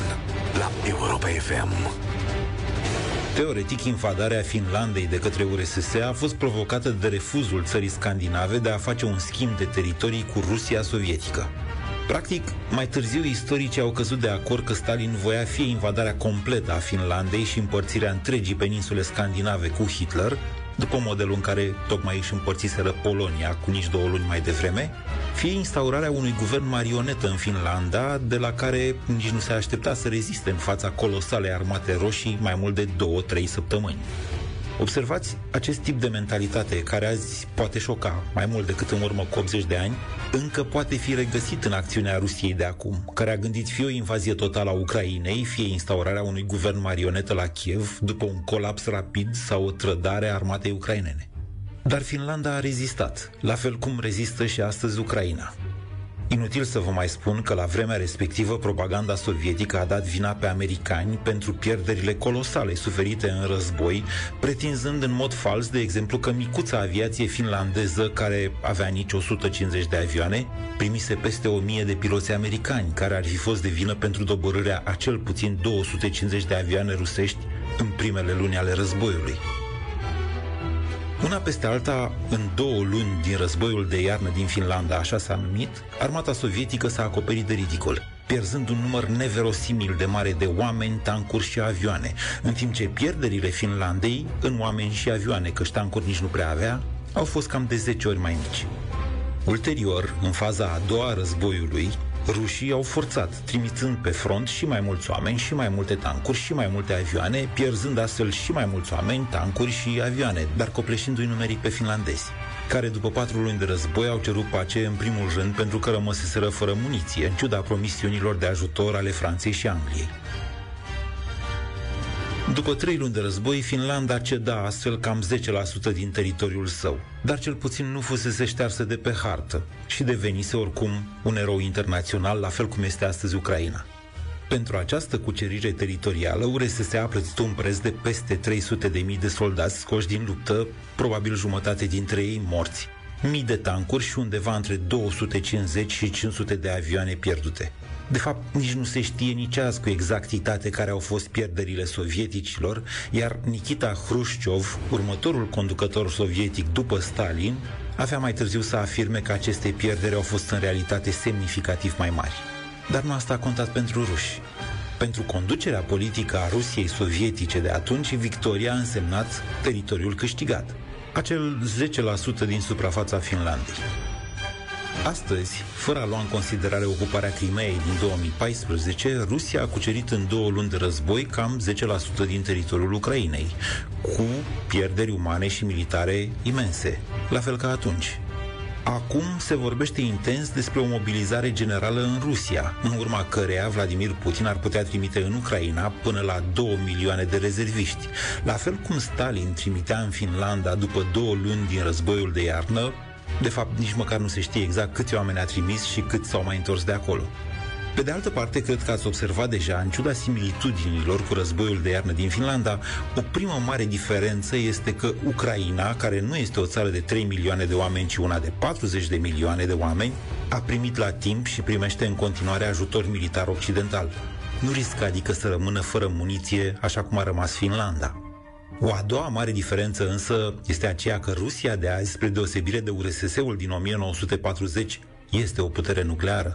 la Europa FM. Teoretic, invadarea Finlandei de către URSS a fost provocată de refuzul țării scandinave de a face un schimb de teritorii cu Rusia sovietică. Practic, mai târziu istoricii au căzut de acord că Stalin voia fie invadarea completă a Finlandei și împărțirea întregii peninsule scandinave cu Hitler, după modelul în care tocmai își împărțiseră Polonia cu nici două luni mai devreme, fie instaurarea unui guvern marionetă în Finlanda, de la care nici nu se aștepta să reziste în fața colosalei armate roșii mai mult de două-trei săptămâni. Observați acest tip de mentalitate care azi poate șoca mai mult decât în urmă cu 80 de ani, încă poate fi regăsit în acțiunea Rusiei de acum, care a gândit fie o invazie totală a Ucrainei, fie instaurarea unui guvern marionetă la Kiev după un colaps rapid sau o trădare a armatei ucrainene. Dar Finlanda a rezistat, la fel cum rezistă și astăzi Ucraina. Inutil să vă mai spun că la vremea respectivă propaganda sovietică a dat vina pe americani pentru pierderile colosale suferite în război, pretinzând în mod fals, de exemplu, că micuța aviație finlandeză, care avea nici 150 de avioane, primise peste 1000 de piloți americani, care ar fi fost de vină pentru doborârea a cel puțin 250 de avioane rusești în primele luni ale războiului. Una peste alta, în două luni din războiul de iarnă din Finlanda, așa s-a numit, armata sovietică s-a acoperit de ridicol, pierzând un număr neverosimil de mare de oameni, tancuri și avioane, în timp ce pierderile Finlandei, în oameni și avioane, că tancuri nici nu prea avea, au fost cam de 10 ori mai mici. Ulterior, în faza a doua a războiului, rușii au forțat, trimițând pe front și mai mulți oameni, și mai multe tancuri, și mai multe avioane, pierzând astfel și mai mulți oameni, tancuri și avioane, dar copleșindu-i numeric pe finlandezi care după patru luni de război au cerut pace în primul rând pentru că rămăseseră fără muniție, în ciuda promisiunilor de ajutor ale Franței și Angliei. După trei luni de război, Finlanda ceda astfel cam 10% din teritoriul său, dar cel puțin nu fusese ștearsă de pe hartă și devenise oricum un erou internațional, la fel cum este astăzi Ucraina. Pentru această cucerire teritorială, URSS a plătit un preț de peste 300.000 de soldați scoși din luptă, probabil jumătate dintre ei morți, mii de tancuri și undeva între 250 și 500 de avioane pierdute. De fapt, nici nu se știe nici azi cu exactitate care au fost pierderile sovieticilor, iar Nikita Hrușciov, următorul conducător sovietic după Stalin, avea mai târziu să afirme că aceste pierderi au fost în realitate semnificativ mai mari. Dar nu asta a contat pentru ruși. Pentru conducerea politică a Rusiei sovietice de atunci, victoria a însemnat teritoriul câștigat, acel 10% din suprafața Finlandei. Astăzi, fără a lua în considerare ocuparea Crimeei din 2014, Rusia a cucerit în două luni de război cam 10% din teritoriul Ucrainei, cu pierderi umane și militare imense, la fel ca atunci. Acum se vorbește intens despre o mobilizare generală în Rusia, în urma căreia Vladimir Putin ar putea trimite în Ucraina până la 2 milioane de rezerviști, la fel cum Stalin trimitea în Finlanda după două luni din războiul de iarnă de fapt, nici măcar nu se știe exact câți oameni a trimis și cât s-au mai întors de acolo. Pe de altă parte, cred că ați observat deja, în ciuda similitudinilor cu războiul de iarnă din Finlanda, o primă mare diferență este că Ucraina, care nu este o țară de 3 milioane de oameni, ci una de 40 de milioane de oameni, a primit la timp și primește în continuare ajutor militar occidental. Nu riscă adică să rămână fără muniție, așa cum a rămas Finlanda. O a doua mare diferență însă este aceea că Rusia de azi, spre deosebire de URSS-ul din 1940, este o putere nucleară.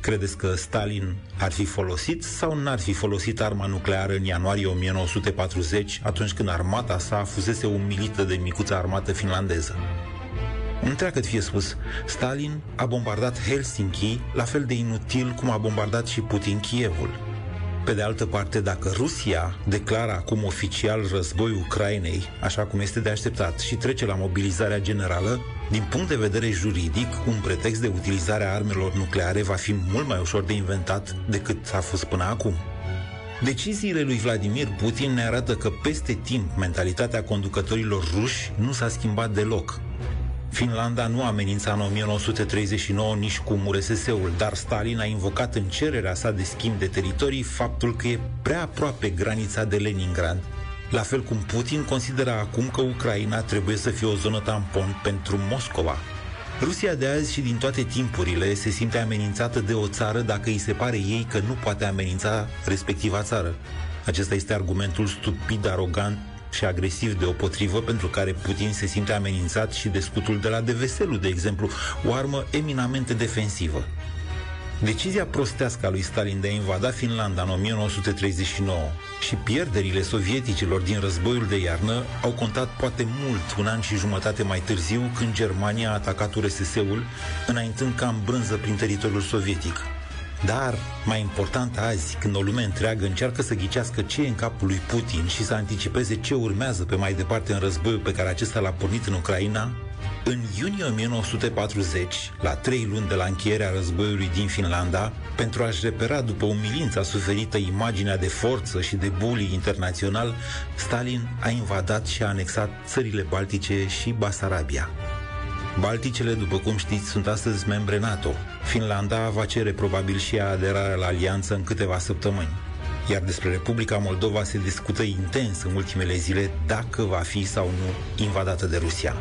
Credeți că Stalin ar fi folosit sau n-ar fi folosit arma nucleară în ianuarie 1940, atunci când armata sa fusese umilită de micuța armată finlandeză? Întreagă fie spus, Stalin a bombardat Helsinki la fel de inutil cum a bombardat și Putin Kievul. Pe de altă parte, dacă Rusia declară acum oficial război Ucrainei, așa cum este de așteptat, și trece la mobilizarea generală, din punct de vedere juridic, un pretext de utilizare a armelor nucleare va fi mult mai ușor de inventat decât a fost până acum. Deciziile lui Vladimir Putin ne arată că peste timp mentalitatea conducătorilor ruși nu s-a schimbat deloc. Finlanda nu amenința în 1939 nici cu URSS-ul, dar Stalin a invocat în cererea sa de schimb de teritorii faptul că e prea aproape granița de Leningrad, la fel cum Putin consideră acum că Ucraina trebuie să fie o zonă tampon pentru Moscova. Rusia de azi și din toate timpurile se simte amenințată de o țară dacă îi se pare ei că nu poate amenința respectiva țară. Acesta este argumentul stupid, arogant și agresiv deopotrivă pentru care Putin se simte amenințat și de scutul de la Deveselu, de exemplu, o armă eminamente defensivă. Decizia prostească a lui Stalin de a invada Finlanda în 1939 și pierderile sovieticilor din războiul de iarnă au contat poate mult un an și jumătate mai târziu când Germania a atacat URSS-ul, înaintând ca în brânză prin teritoriul sovietic. Dar, mai important azi, când o lume întreagă încearcă să ghicească ce e în capul lui Putin și să anticipeze ce urmează pe mai departe în războiul pe care acesta l-a pornit în Ucraina, în iunie 1940, la trei luni de la încheierea războiului din Finlanda, pentru a-și repera după umilința suferită imaginea de forță și de bully internațional, Stalin a invadat și a anexat țările Baltice și Basarabia. Balticele, după cum știți, sunt astăzi membre NATO. Finlanda va cere probabil și ea aderarea la alianță în câteva săptămâni. Iar despre Republica Moldova se discută intens în ultimele zile dacă va fi sau nu invadată de Rusia.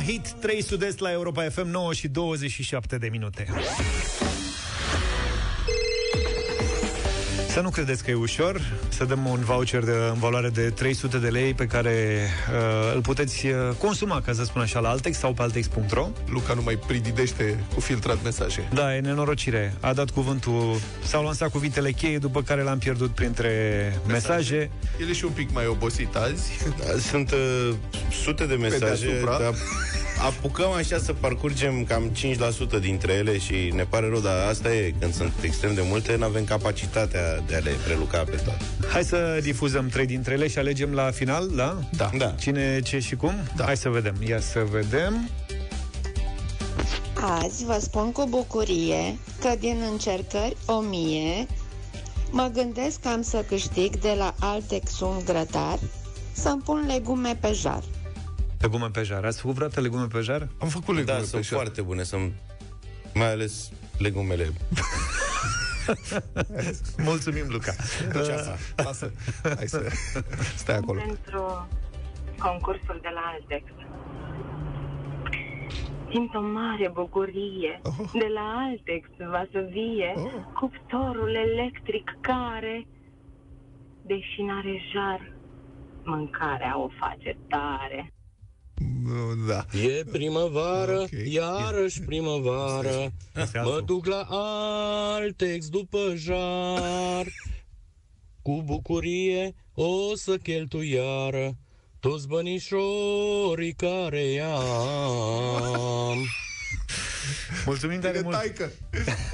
Hit 3 sud-est la Europa FM 9 și 27 de minute. Să nu credeți că e ușor să dăm un voucher de, în valoare de 300 de lei pe care uh, îl puteți uh, consuma, ca să spun așa, la Altex sau pe altex.ro. Luca nu mai prididește cu filtrat mesaje. Da, e nenorocire. A dat cuvântul, s-au lansat cuvintele cheie, după care l-am pierdut printre mesaje. El e și un pic mai obosit azi. Da, Sunt uh, sute de mesaje, deasupra. dar apucăm așa să parcurgem cam 5% dintre ele și ne pare rău, dar asta e, când sunt extrem de multe, nu avem capacitatea de a le preluca pe toate. Hai să difuzăm trei dintre ele și alegem la final, da? Da. Da. Cine, ce și cum? Da. Hai să vedem. Ia să vedem. Azi vă spun cu bucurie că din încercări o mie mă gândesc că am să câștig de la Altex un grătar să-mi pun legume pe jar. Legume pe jar. Ați făcut vreodată legume pe jar? Am făcut legume Da, pe sunt șar. foarte bune, sunt mai ales legumele. Mulțumim, Luca. Ceasa. Lasă. Hai să stai acolo. Pentru concursul de la Altex. Simt o mare bucurie. Oh. De la Altex va să vie cuptorul electric care, deși n-are jar, mâncarea o face tare. Da. E primăvară, okay. iarăși primăvară Mă duc la Altex după jar Cu bucurie o să cheltuiară Toți bănișorii care i-am Mulțumim tare mult. Taică.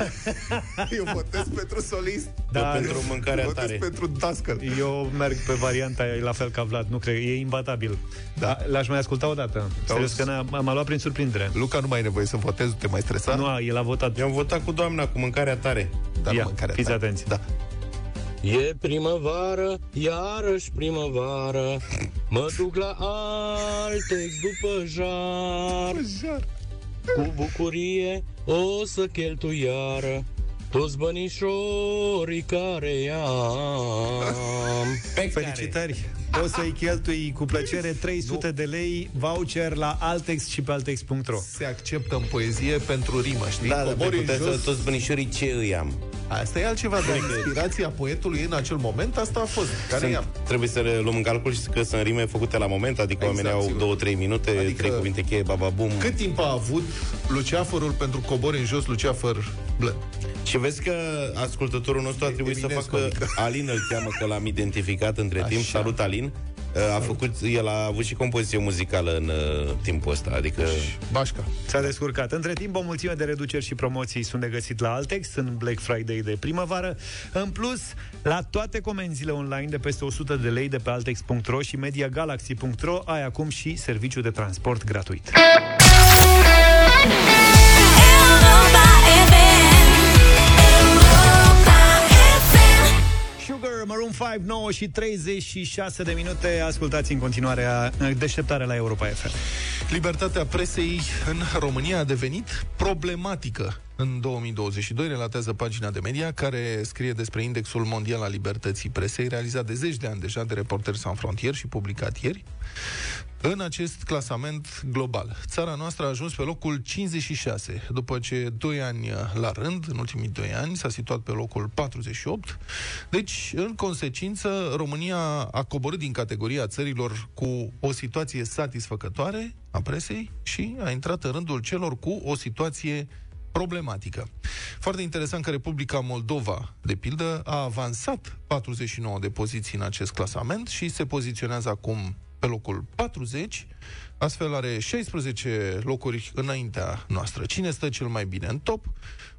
Eu votez pentru solist. Da, Votez nu. mâncarea votez tare. pentru dascăl. Eu merg pe varianta la fel ca Vlad, nu cred, e imbatabil. Da. L-aș mai asculta o dată. Serios că ne-a, m-a luat prin surprindere. Luca nu mai e nevoie să votezi, nu te mai stresa. Nu, el a votat. Eu am votat cu doamna, cu mâncarea tare. Dar Ia, nu mâncarea fiți ta. atenți. Da. E primăvară, iarăși primăvară Mă duc la Altex după jar Cu bucurie o să cheltuiară Toți bănișorii care i-am Felicitări! O să-i cheltui cu plăcere 300 de lei voucher la Altex și pe Altex.ro Se acceptă în poezie pentru rimă, știi? Da, dar Cobori în puteți să jos. toți bănișorii ce îi am. Asta e altceva, dar inspirația poetului în acel moment, asta a fost. Care Sunt, i-am? trebuie să le luăm în calcul și că sunt rime făcute la moment, adică Exact, oamenii au sigur. două, trei minute, Adică- adică... trei cuvinte cheie, bababum. Cât timp a avut Luceafărul pentru cobori în jos, Luceafăr blând? Și vezi că ascultătorul nostru a trebuit să Eminescu, facă... adică. Alin îl cheamă, că l-am identificat între timp. Salut, Alin! A făcut, el a avut și compoziție muzicală în uh, timpul ăsta, adică... Bașca. S-a descurcat. Între timp, o mulțime de reduceri și promoții sunt de găsit la Altex în Black Friday de primăvară. În plus, la toate comenzile online de peste 100 de lei de pe altex.ro și mediagalaxy.ro ai acum și serviciu de transport gratuit. Maroon 5, 9 și 36 de minute. Ascultați în continuare deșteptarea la Europa FM. Libertatea presei în România a devenit problematică. În 2022 relatează pagina de media care scrie despre Indexul Mondial al Libertății Presei, realizat de zeci de ani deja de Reporteri Sans Frontier și publicat ieri. În acest clasament global, țara noastră a ajuns pe locul 56, după ce 2 ani la rând, în ultimii 2 ani, s-a situat pe locul 48. Deci, în consecință, România a coborât din categoria țărilor cu o situație satisfăcătoare a presei și a intrat în rândul celor cu o situație problematică. Foarte interesant că Republica Moldova, de pildă, a avansat 49 de poziții în acest clasament și se poziționează acum pe locul 40, astfel are 16 locuri înaintea noastră. Cine stă cel mai bine în top?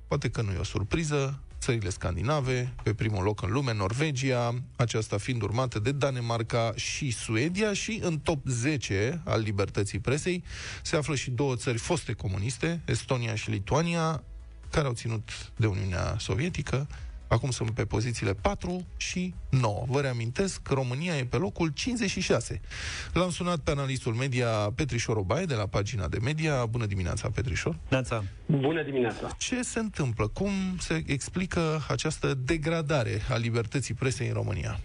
Poate că nu e o surpriză, țările scandinave, pe primul loc în lume, Norvegia, aceasta fiind urmată de Danemarca și Suedia și în top 10 al libertății presei se află și două țări foste comuniste, Estonia și Lituania, care au ținut de Uniunea Sovietică, Acum sunt pe pozițiile 4 și 9. Vă reamintesc, România e pe locul 56. L-am sunat pe analistul media Petrișor Obaie de la pagina de media. Bună dimineața, Petrișor! Neața! Bună dimineața! Ce se întâmplă? Cum se explică această degradare a libertății presei în România?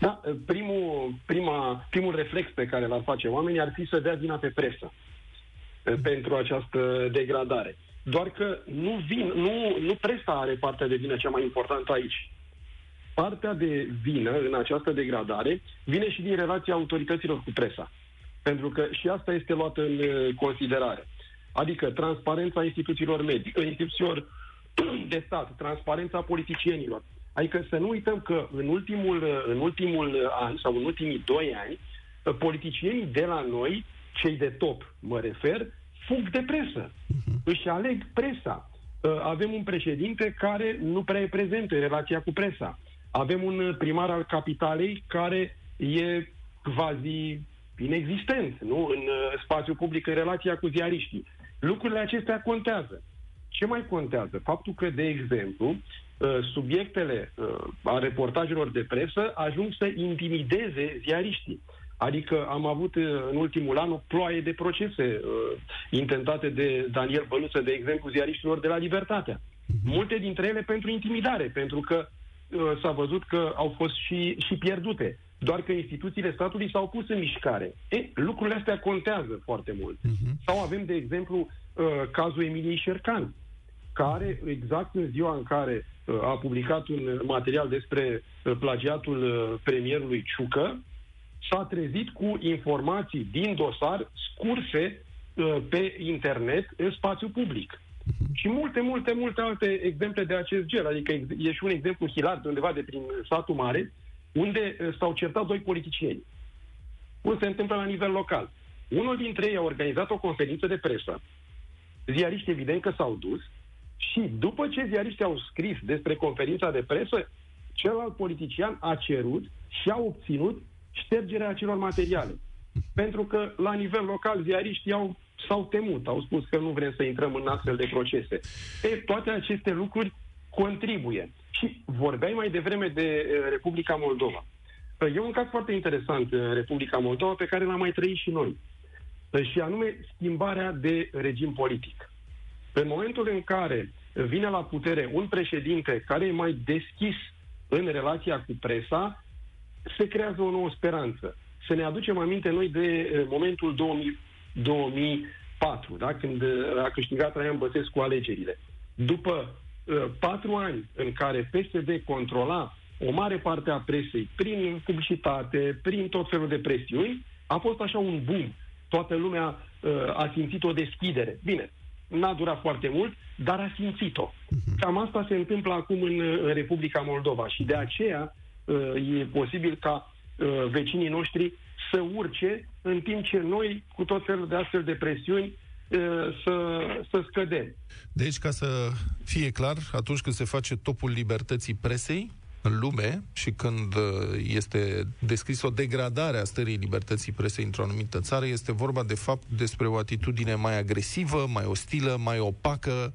Da, primul, prima, primul reflex pe care l-ar face oamenii ar fi să dea vina pe presă eh, pentru această degradare. Doar că nu, vin, nu, nu presa are partea de vină cea mai importantă aici. Partea de vină în această degradare vine și din relația autorităților cu presa. Pentru că și asta este luată în eh, considerare. Adică transparența instituțiilor medii, eh, instituțiilor de stat, transparența politicienilor. Adică să nu uităm că în ultimul, eh, în ultimul an sau în ultimii doi ani, eh, politicienii de la noi, cei de top, mă refer, fug de presă. Își aleg presa. Uh, Avem un președinte care nu prea e prezent în relația cu presa. Avem un uh, primar al capitalei care e quasi inexistent nu? în uh, spațiu public în relația cu ziariștii. Lucrurile acestea contează. Ce mai contează? Faptul că, de exemplu, uh, subiectele uh, a reportajelor de presă ajung să intimideze ziariștii. Adică am avut uh, în ultimul an o ploaie de procese uh, intentate de Daniel Băluță, de exemplu, ziariștilor de la Libertatea. Multe dintre ele pentru intimidare, pentru că uh, s-a văzut că au fost și, și pierdute. Doar că instituțiile statului s-au pus în mișcare. E, lucrurile astea contează foarte mult. Sau avem, de exemplu, uh, cazul Emiliei Șercan, care, exact în ziua în care uh, a publicat un material despre uh, plagiatul uh, premierului Ciucă, s-a trezit cu informații din dosar scurse uh, pe internet în spațiu public. Și multe, multe, multe alte exemple de acest gen. Adică ex- e și un exemplu hilar de undeva de prin satul mare, unde uh, s-au certat doi politicieni. Cum se întâmplă la nivel local. Unul dintre ei a organizat o conferință de presă. Ziariști evident că s-au dus și după ce ziariștii au scris despre conferința de presă, celălalt politician a cerut și a obținut ștergerea acelor materiale. Pentru că la nivel local ziariștii au, s-au temut, au spus că nu vrem să intrăm în astfel de procese. E, toate aceste lucruri contribuie. Și vorbeai mai devreme de eh, Republica Moldova. E un caz foarte interesant în Republica Moldova pe care l-am mai trăit și noi. Eh, Și anume schimbarea de regim politic. În momentul în care vine la putere un președinte care e mai deschis în relația cu presa, se creează o nouă speranță. Să ne aducem aminte noi de eh, momentul 2000, 2004, da? când eh, a câștigat Traian Băsescu alegerile. După uh, patru ani în care PSD controla o mare parte a presei prin publicitate, prin tot felul de presiuni, a fost așa un boom. Toată lumea uh, a simțit o deschidere. Bine, n-a durat foarte mult, dar a simțit-o. Cam asta se întâmplă acum în, în Republica Moldova și de aceea uh, e posibil ca uh, vecinii noștri să urce, în timp ce noi, cu tot felul de astfel de presiuni, uh, să, să scădem. Deci, ca să fie clar, atunci când se face topul libertății presei în lume și când uh, este descris o degradare a stării libertății presei într-o anumită țară, este vorba de fapt despre o atitudine mai agresivă, mai ostilă, mai opacă,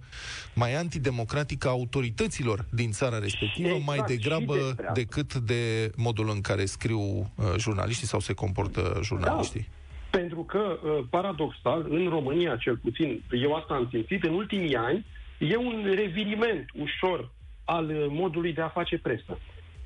mai antidemocratică a autorităților din țara respectivă, Exact, mai și degrabă despre asta. decât de modul în care scriu uh, jurnaliștii sau se comportă jurnaliștii. Pentru că, uh, paradoxal, în România, cel puțin, eu asta am simțit, în ultimii ani, e un reviriment ușor al uh, modului de a face presă.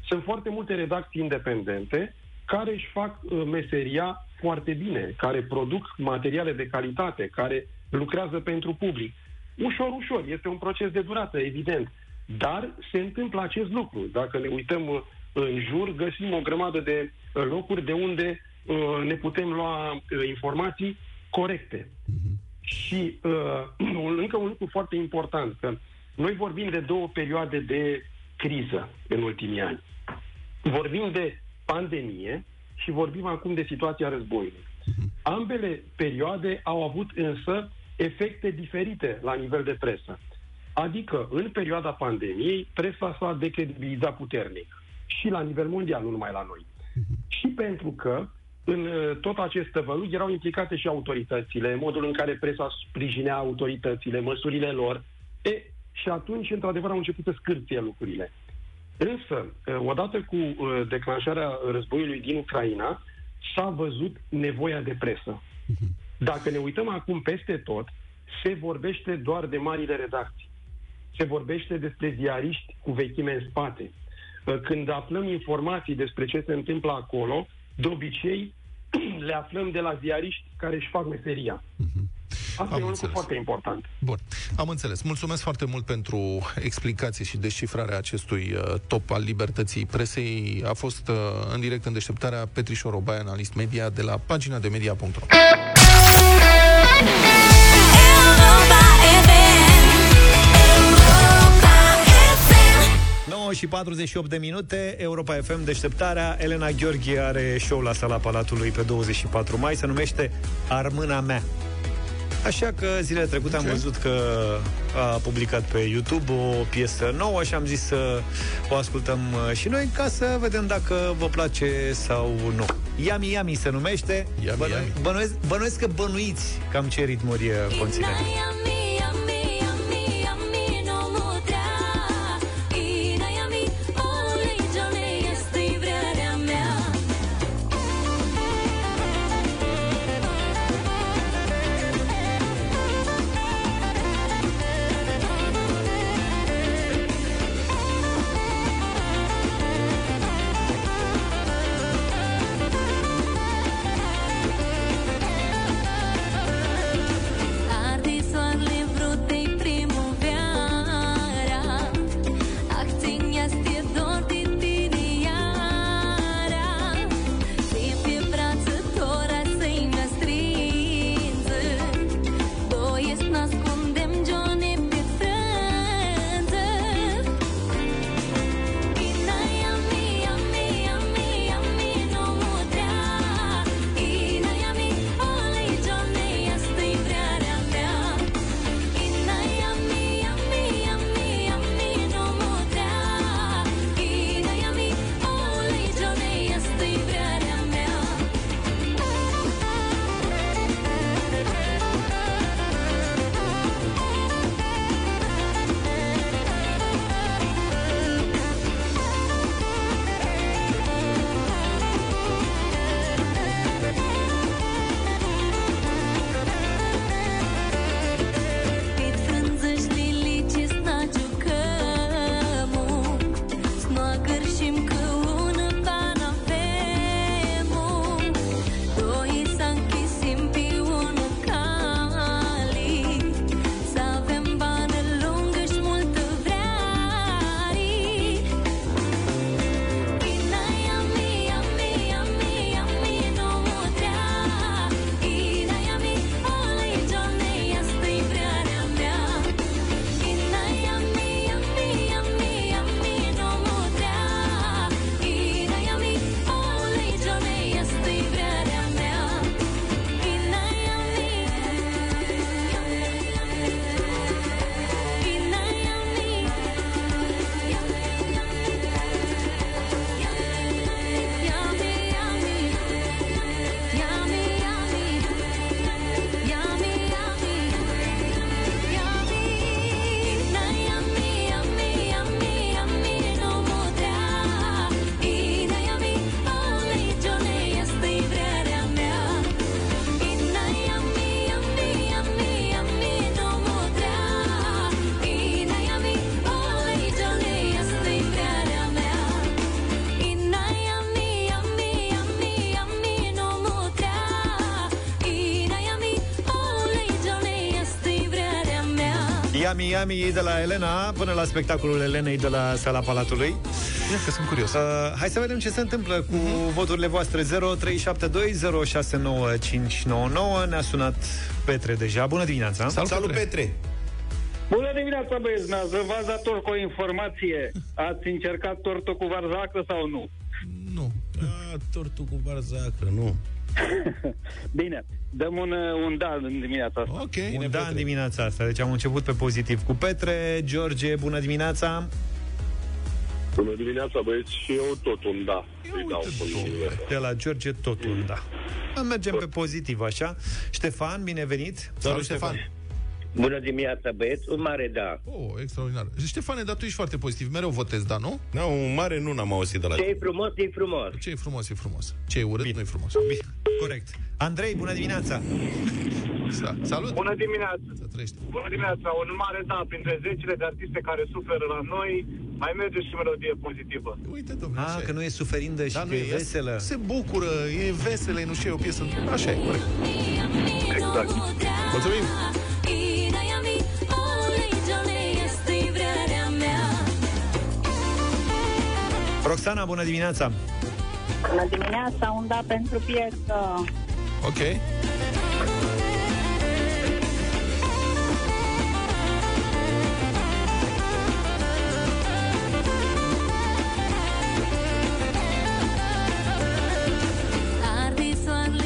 Sunt foarte multe redacții independente care își fac uh, meseria foarte bine, care produc materiale de calitate, care lucrează pentru public. Ușor, ușor. Este un proces de durată, evident. Dar se întâmplă acest lucru. Dacă ne uităm uh, în jur, găsim o grămadă de uh, locuri de unde uh, ne putem lua uh, informații corecte. Și uh, un- încă un lucru foarte important, că noi vorbim de două perioade de criză în ultimii ani. Vorbim de pandemie și vorbim acum de situația războiului. Ambele perioade au avut însă efecte diferite la nivel de presă. Adică, în perioada pandemiei, presa s-a decredibilizat puternic. Și la nivel mondial, nu numai la noi. Și pentru că în uh, tot acest tăvălug erau implicate și autoritățile, modul în care presa sprijinea autoritățile, măsurile lor. E, și atunci, într-adevăr, au început să scârție lucrurile. Însă, uh, odată cu uh, declanșarea războiului din Ucraina, s-a văzut nevoia de presă. Dacă ne uităm acum peste tot, se vorbește doar de marile redacții. Se vorbește despre ziariști cu vechime în spate. Uh, Când aflăm informații despre ce se întâmplă acolo, de obicei le aflăm de la ziariști care își fac meseria. Asta Am e un lucru înțeles. foarte important. Bun, am înțeles. Mulțumesc foarte mult pentru explicații și descifrarea acestui uh, top al libertății presei. A fost uh, în direct în deșteptarea Petrișor Obaia, analist media, de la pagina de media.ro. 9 și 48 de minute, Europa FM, deșteptarea. Elena Gheorghe are show la sala Palatului pe 24 mai, se numește Armâna mea. Așa că zilele trecute am văzut că a publicat pe YouTube o piesă nouă și am zis să o ascultăm uh, și noi ca să vedem dacă vă place sau nu. Yami Yami se numește. Yami Bănu- Yami. Bănuiesc, bănuiesc că bănuiți cam ce ritmuri uh, conține. Yami Yami de la Elena până la spectacolul Elenei de la Sala Palatului. Ia că sunt curios. Uh, hai să vedem ce se întâmplă cu Mhm. voturile voastre 0372069599. Ne-a sunat Petre deja. Bună dimineața! Salut, Salut, Petre. Petre! Bună dimineața, băieți, mi-ați v-ați dat tort cu o informație. Ați încercat tortul cu varzacră sau nu? Nu. A, tortul cu barzacră, nu. Bine, dăm un, uh, un da în dimineața asta. Ok. Un da în dimineața asta, deci am început pe pozitiv cu Petre. George, bună dimineața! Bună dimineața, băieți, și eu tot un da. Îi dau condițiile. De la George, totul da. Mergem pe pozitiv, așa. Ștefan, binevenit! Salut, Ștefan. Bună dimineața, băieți. Un mare da. Oh, extraordinar. Ștefane, dar tu ești foarte pozitiv. Mereu votezi, da, nu? Nu, un mare nu n-am auzit de la Ce e frumos, e frumos. Ce e frumos, e frumos. Ce e urât, nu e frumos. Bine, corect. Andrei, bună dimineața! Da. Salut! Bună dimineața! Să trăiești. Bună dimineața! Un mare da printre zecile de artiste care suferă la noi, mai merge și melodie pozitivă. Uite, domnule, Ah, așa că e. nu e suferindă și Da, că nu e e, veselă. Se bucură, e veselă, e nu știu, e o piesă... Așa e, corect. Exact. Mulțumim! Roxana, bună dimineața! Bună dimineața, un da pentru piesă. Ok.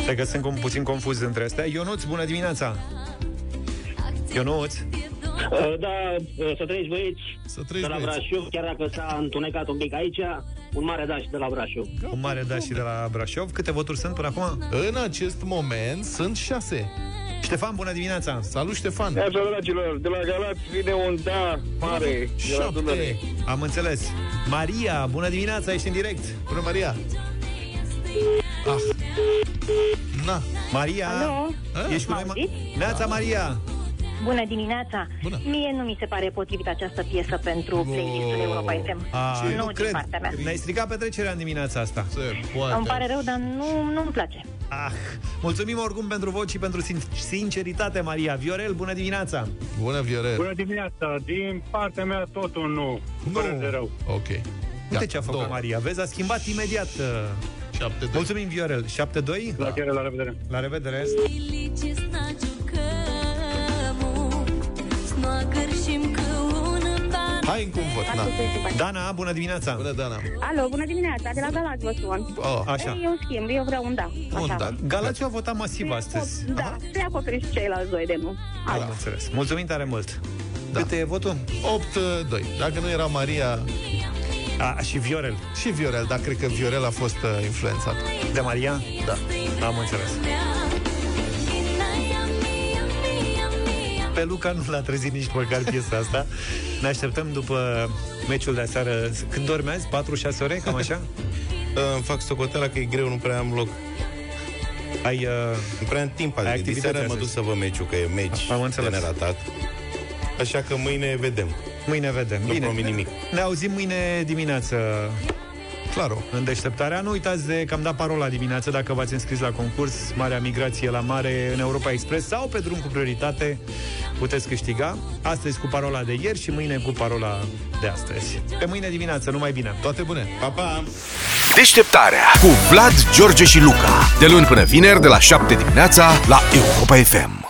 Stai că sunt cum puțin confuz între astea. Ionuț, bună dimineața! Ionuț, Da, să trăiți băieți Să de trăiești, la băieți. Brașov, chiar dacă s-a întunecat un pic aici, un mare da și de la Brașov. un mare da și de la Brașov. Câte voturi sunt până acum? În acest moment sunt șase. Ștefan, bună dimineața! Salut, Ștefan! Așa, dragilor, de la Galați vine un da mare. de la Dunăre. Șapte! Am înțeles. Maria, bună dimineața, ești în direct. Bună, Maria! Ah. Na. Maria, Alo? ești cu noi? M-auziți? Ma- Neața, Maria! Bună dimineața! Bună. Mie nu mi se pare potrivit această piesă pentru playlistul Europa FM. A, nu nu din cred. partea mea. Ne-ai stricat petrecerea în dimineața asta. Se poate. Îmi pare rău, dar nu, nu-mi place. Ah, mulțumim oricum pentru vot și pentru sin- sinceritate, Maria. Viorel, bună dimineața! Bună, Viorel! Bună dimineața, din partea mea tot un nu. Fără de rău. Ok. Uite ce a făcut două. Maria. Vezi, a schimbat imediat. uh, Șapte, doi. Mulțumim, Viorel. 7-2. La chiar, la revedere. La revedere. Hai cu un vot, na. Dana, bună dimineața! Bună, Dana. Alo, bună dimineața, de la Galați vă sun. Oh, Așa. Ei, eu schimb, eu vreau un da. un Așa. da. Galațiu a votat masiv astăzi. Da, să acoperiți ceilalți doi de nu. Am înțeles. Mulțumim tare mult. Da. Cât e votul? 8-2. Dacă nu era Maria A, și Viorel. și Viorel, dar cred că Viorel a fost uh, influențat. De Maria? Da. Am înțeles. Pe Luca nu l-a trezit nici măcar piesa asta. Ne așteptăm după meciul de aseară. Când dormi azi? 4-6 ore? Cam așa? Îmi fac socoteala că e greu, nu prea am loc. Ai, uh, Nu prea am timp Ai azi. activități Diseară mă astăzi. duc să văd meciul, că e meci Am de înțeles. neratat. Așa că mâine vedem. mâine vedem. Nu promit nimic. Ne auzim mâine dimineață Claro. în deșteptarea. Nu uitați de că am dat parola dimineață dacă v-ați înscris la concurs Marea Migrație la Mare în Europa Express sau pe drum cu prioritate puteți câștiga. Astăzi cu parola de ieri și mâine cu parola de astăzi. Pe mâine dimineață, numai bine! Toate bune! Pa, pa! Deșteptarea cu Vlad, George și Luca. De luni până vineri, de la 7 dimineața, la Europa FM.